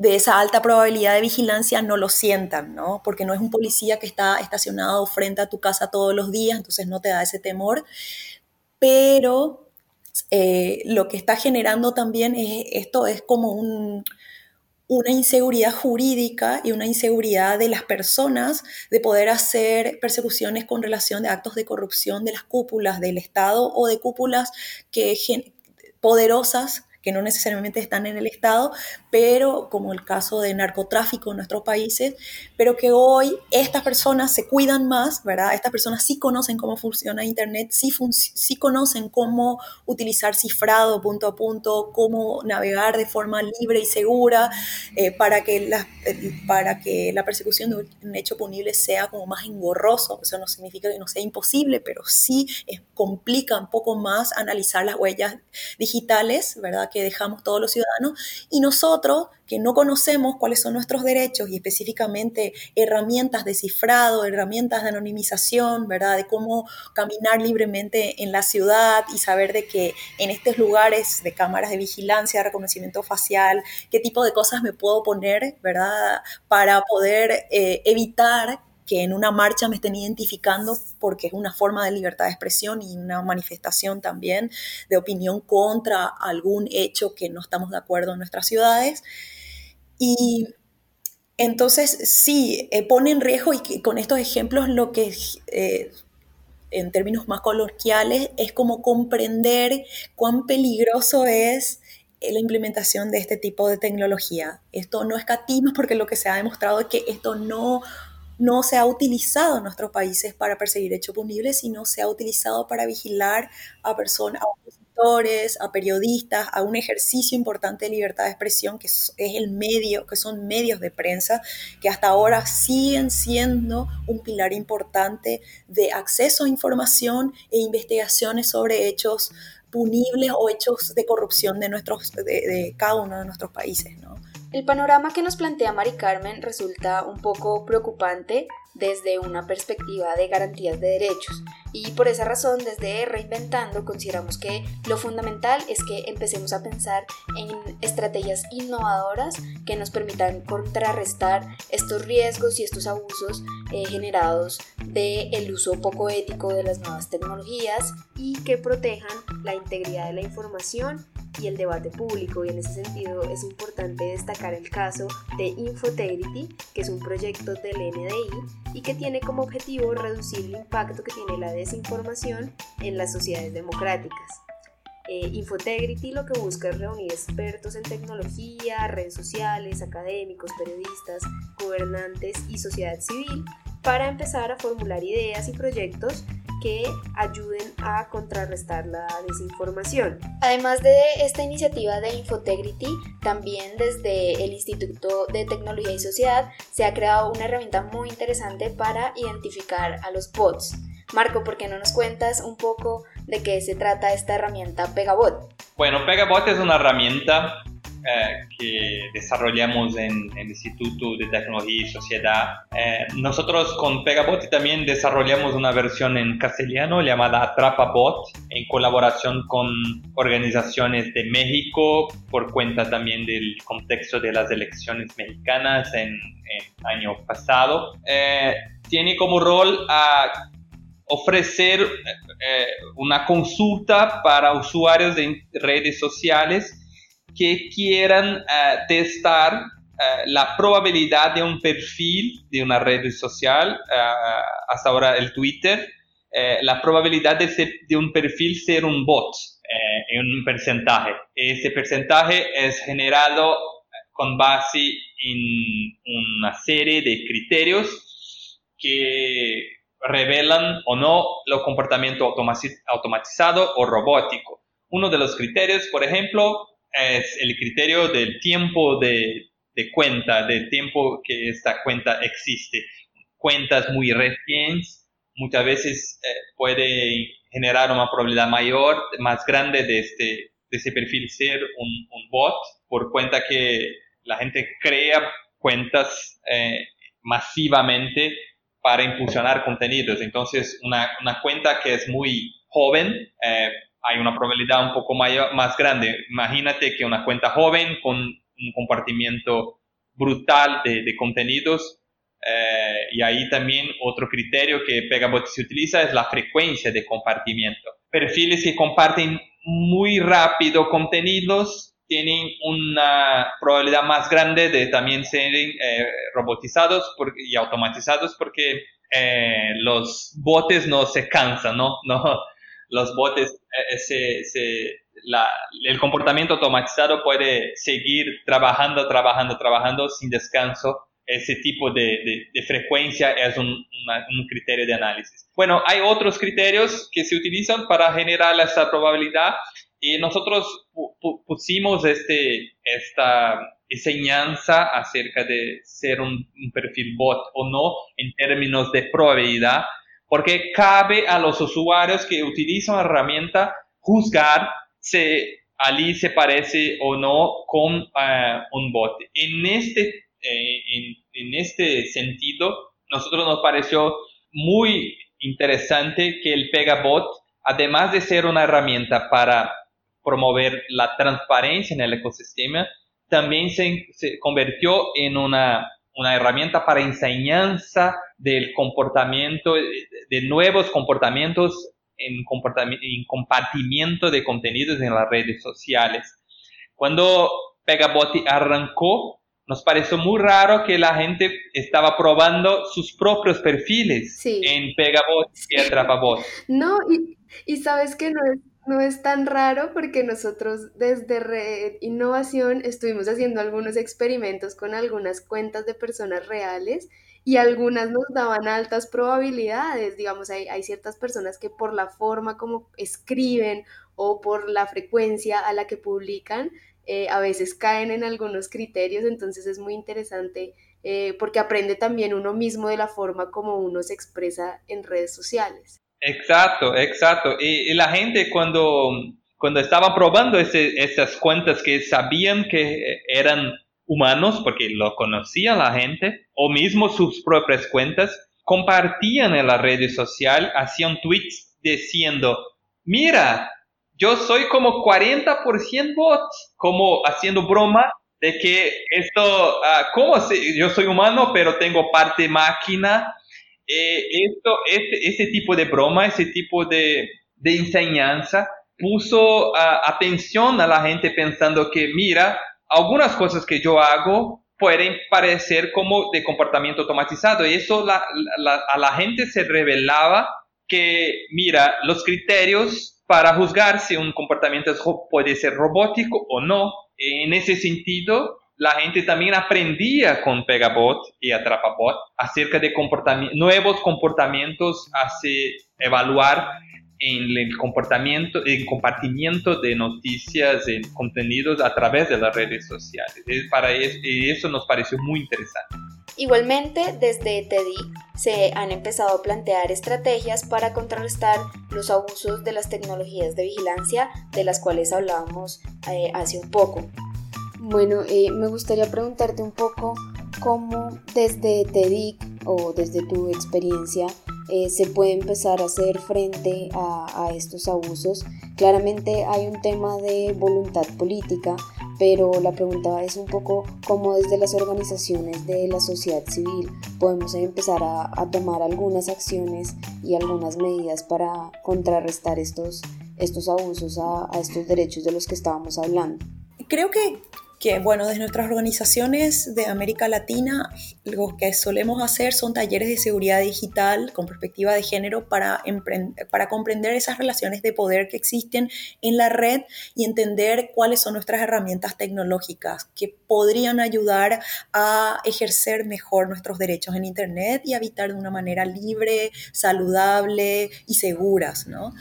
de esa alta probabilidad de vigilancia no lo sientan, ¿no? Porque no es un policía que está estacionado frente a tu casa todos los días, entonces no te da ese temor. Pero eh, lo que está generando también es, esto es como una inseguridad jurídica y una inseguridad de las personas de poder hacer persecuciones con relación de actos de corrupción de las cúpulas del Estado o de cúpulas que, poderosas que no necesariamente están en el Estado, pero como el caso de narcotráfico en nuestros países, pero que hoy estas personas se cuidan más, ¿verdad? Estas personas sí conocen cómo funciona Internet, sí, sí conocen cómo utilizar cifrado punto a punto, cómo navegar de forma libre y segura eh, para, que la, eh, para que la persecución de un hecho punible sea como más engorroso. Eso no significa que no sea imposible, pero sí complica un poco más analizar las huellas digitales. ¿verdad? Que dejamos todos los ciudadanos y nosotros que no conocemos cuáles son nuestros derechos y específicamente herramientas de cifrado, herramientas de anonimización, ¿verdad? De cómo caminar libremente en la ciudad y saber de que en estos lugares de cámaras de vigilancia, reconocimiento facial, qué tipo de cosas me puedo poner, ¿verdad? Para poder eh, evitar que en una marcha me estén identificando porque es una forma de libertad de expresión y una manifestación también de opinión contra algún hecho que no estamos de acuerdo en nuestras ciudades. Y entonces sí, eh, pone en riesgo y con estos ejemplos lo que eh, en términos más coloquiales es como comprender cuán peligroso es la implementación de este tipo de tecnología. Esto no escatima porque lo que se ha demostrado es que esto no no se ha utilizado en nuestros países para perseguir hechos punibles, sino se ha utilizado para vigilar a personas, opositores, a periodistas, a un ejercicio importante de libertad de expresión que es, el medio, que son medios de prensa, que hasta ahora siguen siendo un pilar importante de acceso a información e investigaciones sobre hechos punibles o hechos de corrupción de, nuestros, de, cada uno de nuestros países. ¿no? El panorama que nos plantea Mari Carmen resulta un poco preocupante desde una perspectiva de garantías de derechos. Y por esa razón, desde Reinventando, consideramos que lo fundamental es que empecemos a pensar en estrategias innovadoras que nos permitan contrarrestar estos riesgos y estos abusos eh, generados del uso poco ético de las nuevas tecnologías y que protejan la integridad de la información y el debate público y en ese sentido es importante destacar el caso de Infotegrity, que es un proyecto del NDI y que tiene como objetivo reducir el impacto que tiene la desinformación en las sociedades democráticas. Eh, Infotegrity lo que busca es reunir expertos en tecnología, redes sociales, académicos, periodistas, gobernantes y sociedad civil para empezar a formular ideas y proyectos que ayuden a contrarrestar la desinformación. Además de esta iniciativa de Infotegrity, también desde el Instituto de Tecnología y Sociedad se ha creado una herramienta muy interesante para identificar a los bots. Marco, ¿por qué no nos cuentas un poco de qué se trata esta herramienta Pegabot? Bueno, Pegabot es una herramienta eh, que desarrollamos en, el Instituto de Tecnología y Sociedad. Eh, nosotros con Pegabot también desarrollamos una versión en castellano llamada Atrapabot en colaboración con organizaciones de México por cuenta también del contexto de las elecciones mexicanas en, el año pasado. Eh, tiene como rol a ofrecer una consulta para usuarios de redes sociales que quieran eh, testar eh, la probabilidad de un perfil de una red social, eh, hasta ahora el Twitter, la probabilidad de, de, un perfil ser un bot en un porcentaje. Ese porcentaje es generado con base en una serie de criterios que revelan o no el comportamiento automatizado o robótico. Uno de los criterios, por ejemplo, es el criterio del tiempo de, cuenta, del tiempo que esta cuenta existe. Cuentas muy recientes muchas veces eh, puede generar una probabilidad mayor, más grande de, este, de ese perfil ser un, bot, por cuenta que la gente crea cuentas eh, masivamente para impulsionar contenidos. Entonces, una, una, cuenta que es muy joven eh, hay una probabilidad un poco mayor, más grande. Imagínate que una cuenta joven con un compartimiento brutal de, de contenidos eh, y ahí también otro criterio que Pegabot se utiliza es la frecuencia de compartimiento. Perfiles que comparten muy rápido contenidos tienen una probabilidad más grande de también ser eh, robotizados y automatizados porque eh, los botes no se cansan, ¿no? no los botes, eh, eh, el comportamiento automatizado puede seguir trabajando, trabajando, trabajando sin descanso. Ese tipo de, frecuencia es un, criterio de análisis. Bueno, hay otros criterios que se utilizan para generar esa probabilidad y nosotros pusimos este, esta enseñanza acerca de ser un, un perfil bot o no en términos de probabilidad porque cabe a los usuarios que utilizan la herramienta juzgar si Ali se parece o no con eh, un bot. En este, eh, en, este sentido, nosotros nos pareció muy interesante que el Pegabot, además de ser una herramienta para promover la transparencia en el ecosistema, también se, se convirtió en una, una, herramienta para enseñanza del comportamiento, de nuevos comportamientos en, en compartimiento de contenidos en las redes sociales. Cuando Pegabot arrancó, nos pareció muy raro que la gente estaba probando sus propios perfiles en Pegabot y Atrapabot. No, y, y sabes que no es no es tan raro porque nosotros desde Red Innovación estuvimos haciendo algunos experimentos con algunas cuentas de personas reales y algunas nos daban altas probabilidades. Digamos, hay, ciertas personas que por la forma como escriben o por la frecuencia a la que publican, eh, a veces caen en algunos criterios, entonces es muy interesante eh, porque aprende también uno mismo de la forma como uno se expresa en redes sociales. Exacto, exacto. Y, la gente cuando, cuando estaba probando esas cuentas que sabían que eran humanos, porque lo conocían la gente, o mismo sus propias cuentas, compartían en la red social, hacían tweets diciendo, mira, yo soy como 40% bots, como haciendo broma de que esto, uh, ¿cómo si yo soy humano pero tengo parte máquina? Eh, esto, este, ese tipo de broma, ese tipo de, de enseñanza puso atención a la gente pensando que, mira, algunas cosas que yo hago pueden parecer como de comportamiento automatizado. Y eso la, a la gente se revelaba que, mira, los criterios para juzgar si un comportamiento puede ser robótico o no, en ese sentido, la gente también aprendía con Pegabot y Atrapabot acerca de nuevos comportamientos, hace evaluar en el comportamiento, el compartimiento de noticias, en contenidos a través de las redes sociales. Para eso, eso nos pareció muy interesante. Igualmente, desde TEDI se han empezado a plantear estrategias para contrarrestar los abusos de las tecnologías de vigilancia de las cuales hablábamos eh, hace un poco. Bueno, eh, me gustaría preguntarte un poco cómo desde TEDIC o desde tu experiencia eh, se puede empezar a hacer frente a, estos abusos. Claramente hay un tema de voluntad política, pero la pregunta es un poco cómo desde las organizaciones de la sociedad civil podemos empezar a, a tomar algunas acciones y algunas medidas para contrarrestar estos, estos abusos a, a estos derechos de los que estábamos hablando. Creo que que, bueno, desde nuestras organizaciones de América Latina, lo que solemos hacer son talleres de seguridad digital con perspectiva de género para, para comprender esas relaciones de poder que existen en la red y entender cuáles son nuestras herramientas tecnológicas que podrían ayudar a ejercer mejor nuestros derechos en Internet y habitar de una manera libre, saludable y seguras, ¿no?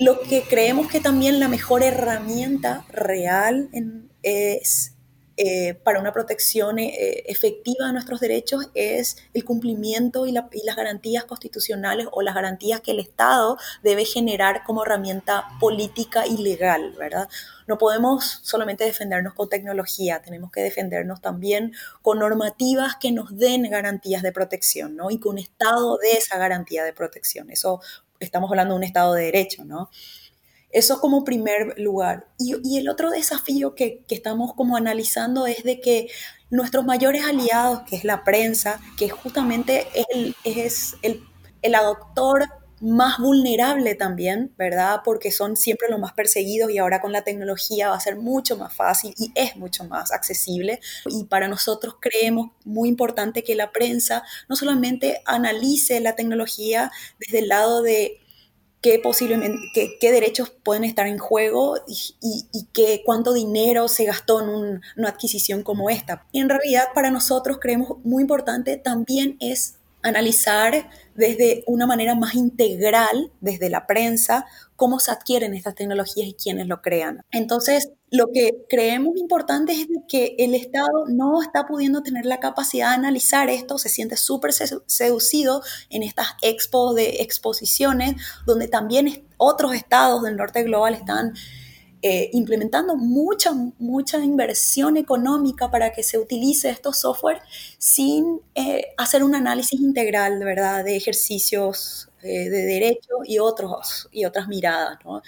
Lo que creemos que también la mejor herramienta real en, es eh, para una protección eh, efectiva de nuestros derechos es el cumplimiento y, las garantías constitucionales o las garantías que el Estado debe generar como herramienta política y legal, ¿verdad? No podemos solamente defendernos con tecnología, tenemos que defendernos también con normativas que nos den garantías de protección, ¿no? Y que un Estado dé esa garantía de protección. Eso estamos hablando de un Estado de Derecho, ¿no? Eso como primer lugar. Y, el otro desafío que, estamos como analizando es de que nuestros mayores aliados, que es la prensa, que justamente es el, es el, el actor más vulnerable también, ¿verdad? Porque son siempre los más perseguidos y ahora con la tecnología va a ser mucho más fácil y es mucho más accesible. Y para nosotros creemos muy importante que la prensa no solamente analice la tecnología desde el lado de qué posiblemente, qué, derechos pueden estar en juego y, qué, cuánto dinero se gastó en una adquisición como esta. En realidad para nosotros creemos muy importante también es analizar desde una manera más integral, desde la prensa, cómo se adquieren estas tecnologías y quiénes lo crean. Entonces, lo que creemos importante es que el Estado no está pudiendo tener la capacidad de analizar esto, se siente súper seducido en estas expos de exposiciones, donde también otros estados del norte global están eh, implementando mucha, mucha inversión económica para que se utilice estos software sin eh, hacer un análisis integral, ¿verdad?, de ejercicios de derecho y, otros, y otras miradas, ¿no?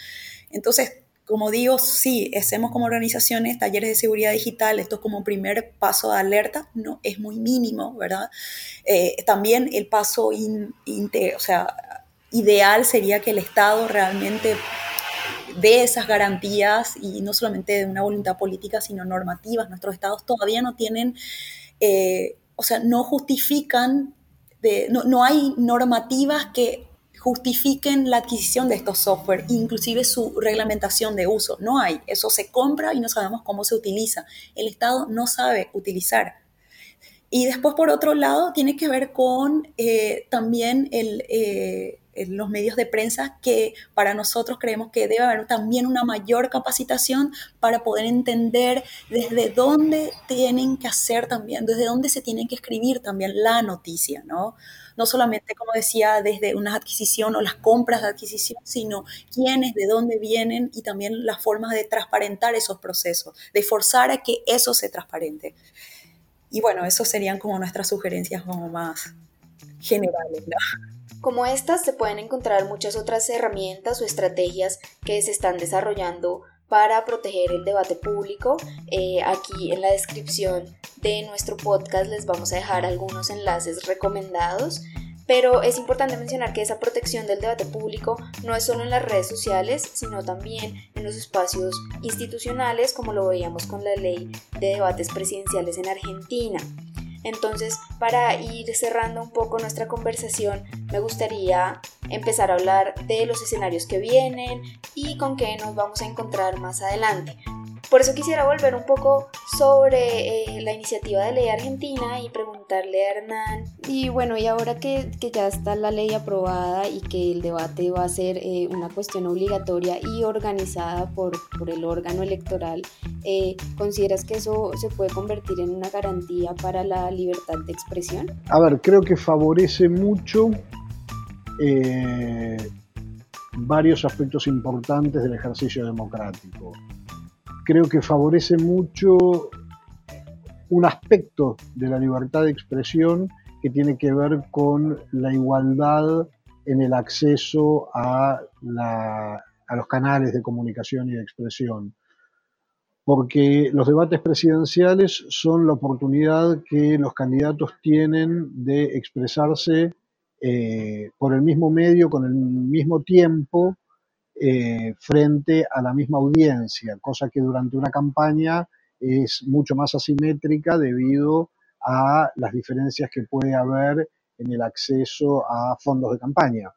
Entonces, como digo, sí, hacemos como organizaciones talleres de seguridad digital, esto es como primer paso de alerta, no es muy mínimo, ¿verdad? Eh, también el paso o sea, ideal sería que el Estado realmente dé esas garantías y no solamente de una voluntad política, sino normativas. Nuestros estados todavía no tienen, eh, o sea, no justifican, de, no, no hay normativas que justifiquen la adquisición de estos software, inclusive su reglamentación de uso. No hay, eso se compra y no sabemos cómo se utiliza. El Estado no sabe utilizar. Y después, por otro lado, tiene que ver con eh, también el, eh, los medios de prensa, que para nosotros creemos que debe haber también una mayor capacitación para poder entender desde dónde tienen que hacer también, desde dónde se tiene que escribir también la noticia, ¿no? no solamente, como decía, desde una adquisición o las compras de adquisición, sino quiénes, de dónde vienen y también las formas de transparentar esos procesos, de forzar a que eso se transparente. Y bueno, eso serían como nuestras sugerencias como más generales. Como estas, se pueden encontrar muchas otras herramientas o estrategias que se están desarrollando para proteger el debate público. Eh, aquí en la descripción de nuestro podcast les vamos a dejar algunos enlaces recomendados. Pero es importante mencionar que esa protección del debate público no es solo en las redes sociales, sino también en los espacios institucionales, como lo veíamos con la ley de debates presidenciales en Argentina. Entonces, para ir cerrando un poco nuestra conversación, me gustaría empezar a hablar de los escenarios que vienen y con qué nos vamos a encontrar más adelante. Por eso quisiera volver un poco sobre eh, la iniciativa de ley argentina y preguntarle a Hernán. Y bueno, y ahora que, ya está la ley aprobada y que el debate va a ser eh, una cuestión obligatoria y organizada por, el órgano electoral, eh, ¿consideras que eso se puede convertir en una garantía para la libertad de expresión? A ver, creo que favorece mucho varios aspectos importantes del ejercicio democrático creo que favorece mucho un aspecto de la libertad de expresión que tiene que ver con la igualdad en el acceso a, los canales de comunicación y de expresión. Porque los debates presidenciales son la oportunidad que los candidatos tienen de expresarse eh, por el mismo medio, con el mismo tiempo, eh, frente a la misma audiencia, cosa que durante una campaña es mucho más asimétrica debido a las diferencias que puede haber en el acceso a fondos de campaña.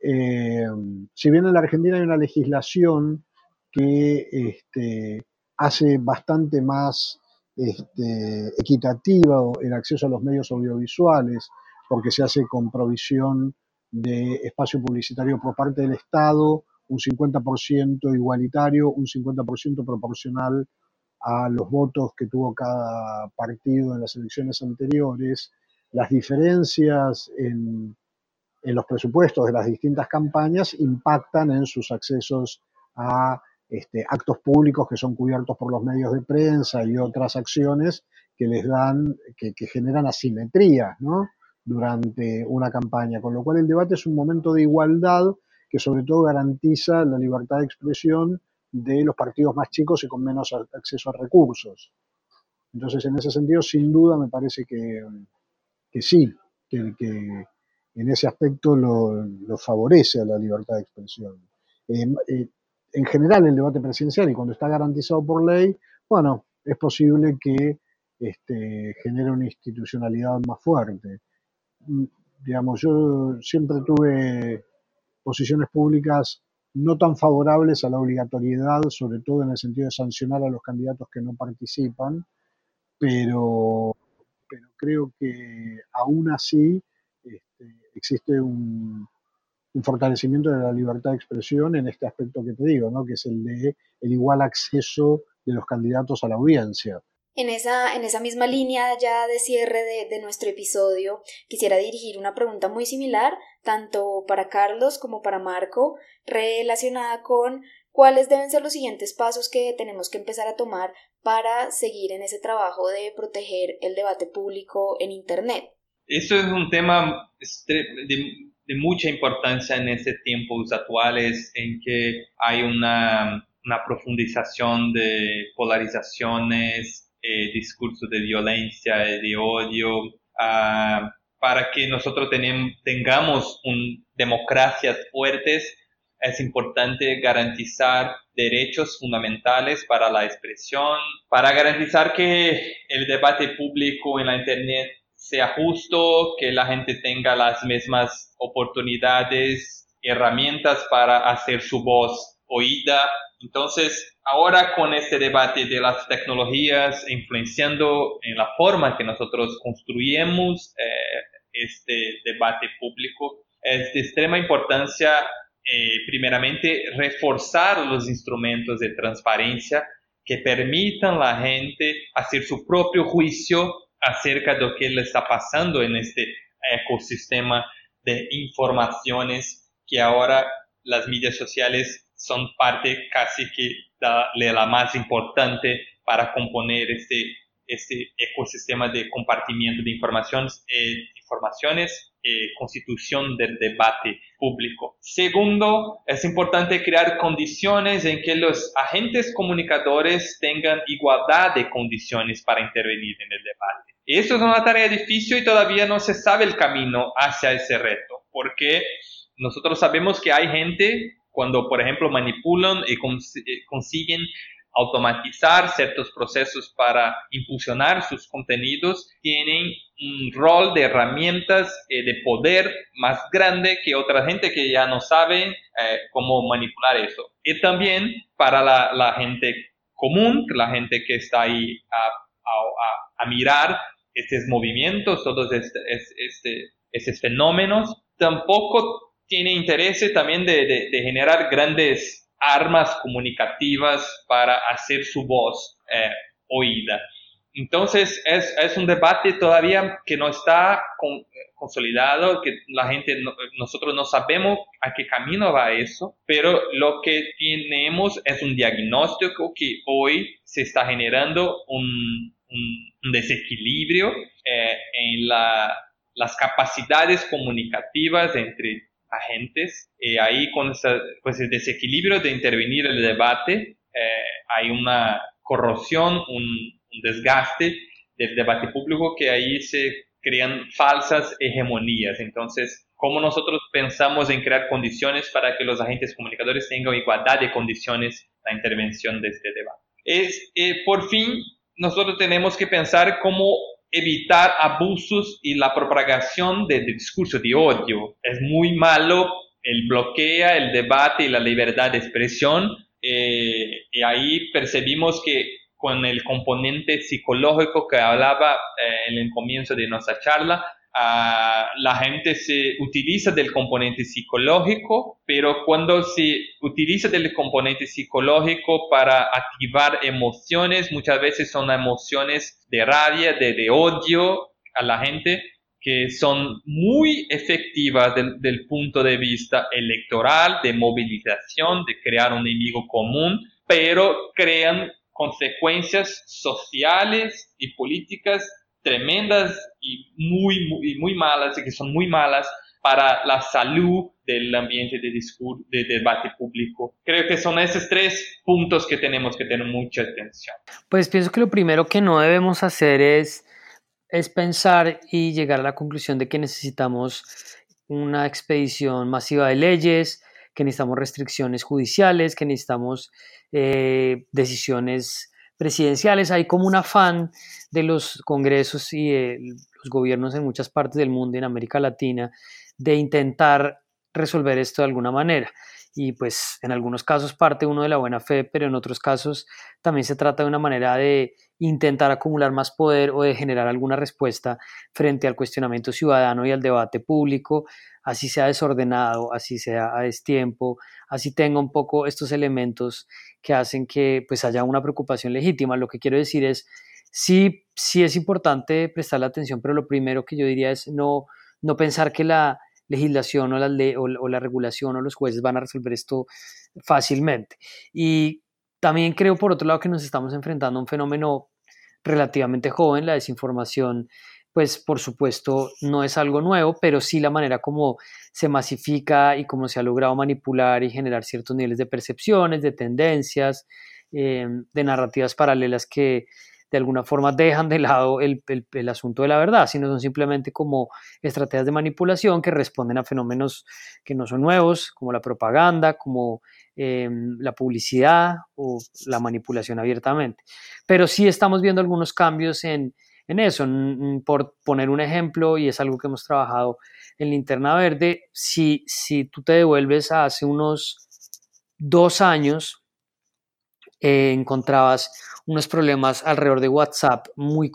Eh, si bien en la Argentina hay una legislación que este, hace bastante más este, equitativa el acceso a los medios audiovisuales, porque se hace con provisión de espacio publicitario por parte del Estado, un 50% igualitario, un 50% proporcional a los votos que tuvo cada partido en las elecciones anteriores, las diferencias en, los presupuestos de las distintas campañas impactan en sus accesos a este, actos públicos que son cubiertos por los medios de prensa y otras acciones que les dan, que, que generan asimetrías, ¿no? Durante una campaña, con lo cual el debate es un momento de igualdad que sobre todo garantiza la libertad de expresión de los partidos más chicos y con menos acceso a recursos. Entonces, en ese sentido, sin duda, me parece que, sí, que, que, en ese aspecto lo, favorece a la libertad de expresión. Eh, eh, en general, el debate presidencial, y cuando está garantizado por ley, bueno, es posible que este, genere una institucionalidad más fuerte digamos, yo siempre tuve posiciones públicas no tan favorables a la obligatoriedad, sobre todo en el sentido de sancionar a los candidatos que no participan, pero, pero creo que aún así este, existe un, fortalecimiento de la libertad de expresión en este aspecto que te digo, ¿no? que es el de el igual acceso de los candidatos a la audiencia. En esa, en esa misma línea ya de cierre de, de, nuestro episodio, quisiera dirigir una pregunta muy similar, tanto para Carlos como para Marco, relacionada con ¿cuáles deben ser los siguientes pasos que tenemos que empezar a tomar para seguir en ese trabajo de proteger el debate público en Internet? Eso es un tema de, mucha importancia en estos tiempos actuales en que hay una, profundización de polarizaciones, eh, discursos de violencia, de odio, ah, para que nosotros tengamos un, democracias fuertes, es importante garantizar derechos fundamentales para la expresión, para garantizar que el debate público en la Internet sea justo, que la gente tenga las mismas oportunidades, herramientas para hacer su voz oída. Entonces, ahora con este debate de las tecnologías influenciando en la forma que nosotros construimos eh, este debate público, es de extrema importancia, eh, primeramente, reforzar los instrumentos de transparencia que permitan a la gente hacer su propio juicio acerca de lo que le está pasando en este ecosistema de informaciones que ahora las medias sociales son parte casi que de la más importante para componer este, este ecosistema de compartimiento de informaciones, eh, informaciones eh, constitución del debate público. Segundo, es importante crear condiciones en que los agentes comunicadores tengan igualdad de condiciones para intervenir en el debate. Eso es una tarea difícil y todavía no se sabe el camino hacia ese reto, porque nosotros sabemos que hay gente cuando, por ejemplo, manipulan y eh, consiguen automatizar ciertos procesos para impulsionar sus contenidos, tienen un rol de herramientas eh, de poder más grande que otra gente que ya no sabe eh, cómo manipular eso. Y también para la, gente común, la gente que está ahí a mirar estos movimientos, todos este, este, estos fenómenos, tampoco tiene interés también de, generar grandes armas comunicativas para hacer su voz eh, oída. Entonces es, un debate todavía que no está consolidado, que la gente, nosotros no sabemos a qué camino va eso, pero lo que tenemos es un diagnóstico que hoy se está generando un, un, desequilibrio eh, en las capacidades comunicativas entre agentes. Y ahí con pues, el desequilibrio de intervenir en el debate, eh, hay una corrosión, un, desgaste del debate público que ahí se crean falsas hegemonías. Entonces, ¿cómo nosotros pensamos en crear condiciones para que los agentes comunicadores tengan igualdad de condiciones la intervención de este debate? Es, eh, por fin, nosotros tenemos que pensar cómo evitar abusos y la propagación del discurso de odio. Es muy malo, el bloquea el debate y la libertad de expresión. Eh, y ahí percibimos que con el componente psicológico que hablaba eh, en el comienzo de nuestra charla, la gente se utiliza del componente psicológico, pero cuando se utiliza del componente psicológico para activar emociones, muchas veces son emociones de rabia, de, odio a la gente, que son muy efectivas del, punto de vista electoral, de movilización, de crear un enemigo común, pero crean consecuencias sociales y políticas tremendas y muy, muy, muy malas, y que son muy malas para la salud del ambiente de, de debate público. Creo que son esos tres puntos que tenemos que tener mucha atención. Pues pienso que lo primero que no debemos hacer es, es pensar y llegar a la conclusión de que necesitamos una expedición masiva de leyes, que necesitamos restricciones judiciales, que necesitamos eh, decisiones presidenciales. Hay como un afán de los congresos y de los gobiernos en muchas partes del mundo, en América Latina, de intentar resolver esto de alguna manera. Y pues en algunos casos parte uno de la buena fe, pero en otros casos también se trata de una manera de intentar acumular más poder o de generar alguna respuesta frente al cuestionamiento ciudadano y al debate público, así sea desordenado, así sea a destiempo, así tenga un poco estos elementos que hacen que pues haya una preocupación legítima. Lo que quiero decir es, sí, sí es importante prestarle atención, pero lo primero que yo diría es no, no pensar que la legislación o la, o la regulación o los jueces van a resolver esto fácilmente. Y también creo, por otro lado, que nos estamos enfrentando a un fenómeno relativamente joven, la desinformación pues por supuesto no es algo nuevo, pero sí la manera como se masifica y cómo se ha logrado manipular y generar ciertos niveles de percepciones, de tendencias, eh, de narrativas paralelas que de alguna forma dejan de lado el, asunto de la verdad, sino son simplemente como estrategias de manipulación que responden a fenómenos que no son nuevos, como la propaganda, como eh, la publicidad o la manipulación abiertamente. Pero sí estamos viendo algunos cambios en en eso. Por poner un ejemplo, y es algo que hemos trabajado en Linterna Verde, si, si tú te devuelves a hace unos dos años, eh, encontrabas unos problemas alrededor de WhatsApp muy,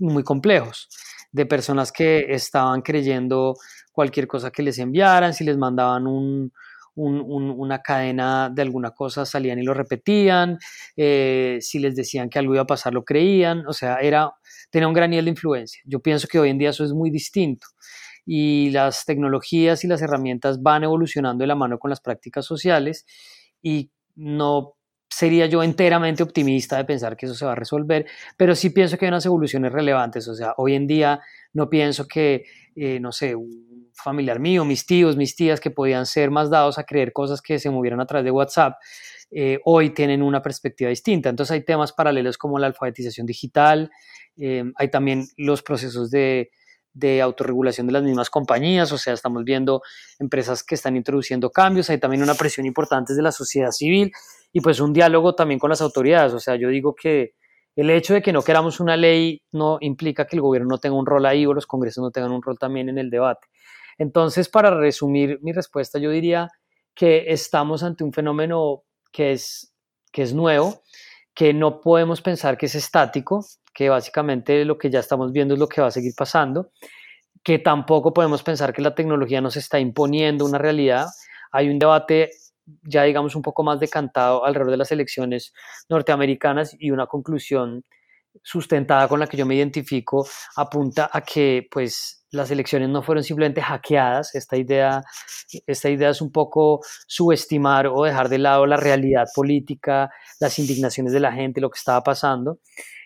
muy complejos, de personas que estaban creyendo cualquier cosa que les enviaran, si les mandaban un, una cadena de alguna cosa, salían y lo repetían, eh, si les decían que algo iba a pasar, lo creían, o sea, era, tenía un gran nivel de influencia. Yo pienso que hoy en día eso es muy distinto y las tecnologías y las herramientas van evolucionando de la mano con las prácticas sociales y no sería yo enteramente optimista de pensar que eso se va a resolver, pero sí pienso que hay unas evoluciones relevantes, o sea, hoy en día no pienso que, eh, no sé, familiar mío, mis tíos, mis tías que podían ser más dados a creer cosas que se movieran a través de WhatsApp, eh, hoy tienen una perspectiva distinta. Entonces hay temas paralelos como la alfabetización digital, eh, hay también los procesos de, de autorregulación de las mismas compañías, o sea, estamos viendo empresas que están introduciendo cambios, hay también una presión importante de la sociedad civil y pues un diálogo también con las autoridades, o sea, yo digo que el hecho de que no queramos una ley no implica que el gobierno no tenga un rol ahí o los congresos no tengan un rol también en el debate. Entonces, para resumir mi respuesta, yo diría que estamos ante un fenómeno que es, que es nuevo, que no podemos pensar que es estático, que básicamente lo que ya estamos viendo es lo que va a seguir pasando, que tampoco podemos pensar que la tecnología nos está imponiendo una realidad. Hay un debate ya digamos un poco más decantado alrededor de las elecciones norteamericanas y una conclusión sustentada con la que yo me identifico apunta a que pues las elecciones no fueron simplemente hackeadas, esta idea, esta idea es un poco subestimar o dejar de lado la realidad política, las indignaciones de la gente, lo que estaba pasando,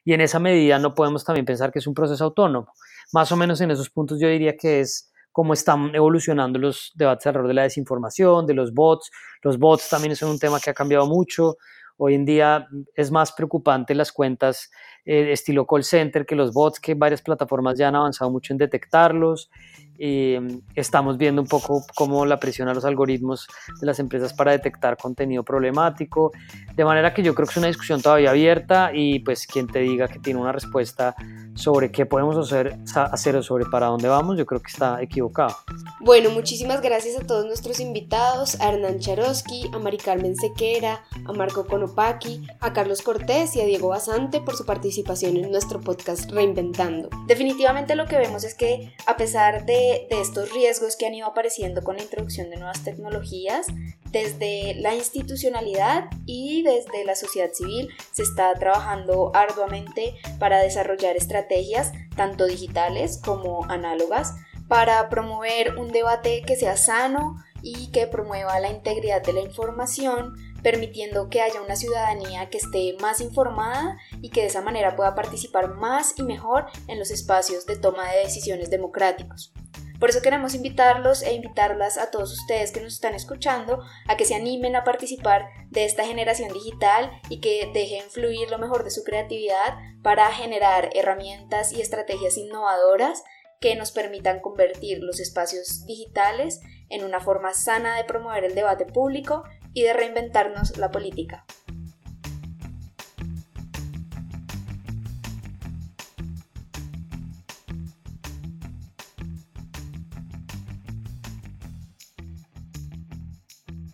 y en esa medida no podemos también pensar que es un proceso autónomo. Más o menos en esos puntos yo diría que es cómo están evolucionando los debates alrededor de la desinformación, de los bots. Los bots también son un tema que ha cambiado mucho. Hoy en día es más preocupante las cuentas eh, estilo call center que los bots, que varias plataformas ya han avanzado mucho en detectarlos. Mm, estamos viendo un poco cómo la presión a los algoritmos de las empresas para detectar contenido problemático. De manera que yo creo que es una discusión todavía abierta y pues quien te diga que tiene una respuesta sobre qué podemos hacer, hacer o sobre para dónde vamos, yo creo que está equivocado. Bueno, muchísimas gracias a todos nuestros invitados, a Hernán Charosky, a Mari Carmen Sequera, a Marco Konopaki, a Carlos Cortés y a Diego Basante por su participación en nuestro podcast Reinventando. Definitivamente lo que vemos es que a pesar de estos riesgos que han ido apareciendo con la introducción de nuevas tecnologías, desde la institucionalidad y desde la sociedad civil se está trabajando arduamente para desarrollar estrategias tanto digitales como análogas para promover un debate que sea sano y que promueva la integridad de la información, permitiendo que haya una ciudadanía que esté más informada y que de esa manera pueda participar más y mejor en los espacios de toma de decisiones democráticos. Por eso queremos invitarlos e invitarlas a todos ustedes que nos están escuchando a que se animen a participar de esta generación digital y que dejen fluir lo mejor de su creatividad para generar herramientas y estrategias innovadoras que nos permitan convertir los espacios digitales en una forma sana de promover el debate público y de reinventarnos la política.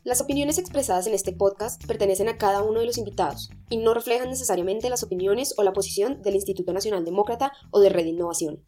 Las opiniones expresadas en este podcast pertenecen a cada uno de los invitados y no reflejan necesariamente las opiniones o la posición del Instituto Nacional Demócrata o de Red Innovación.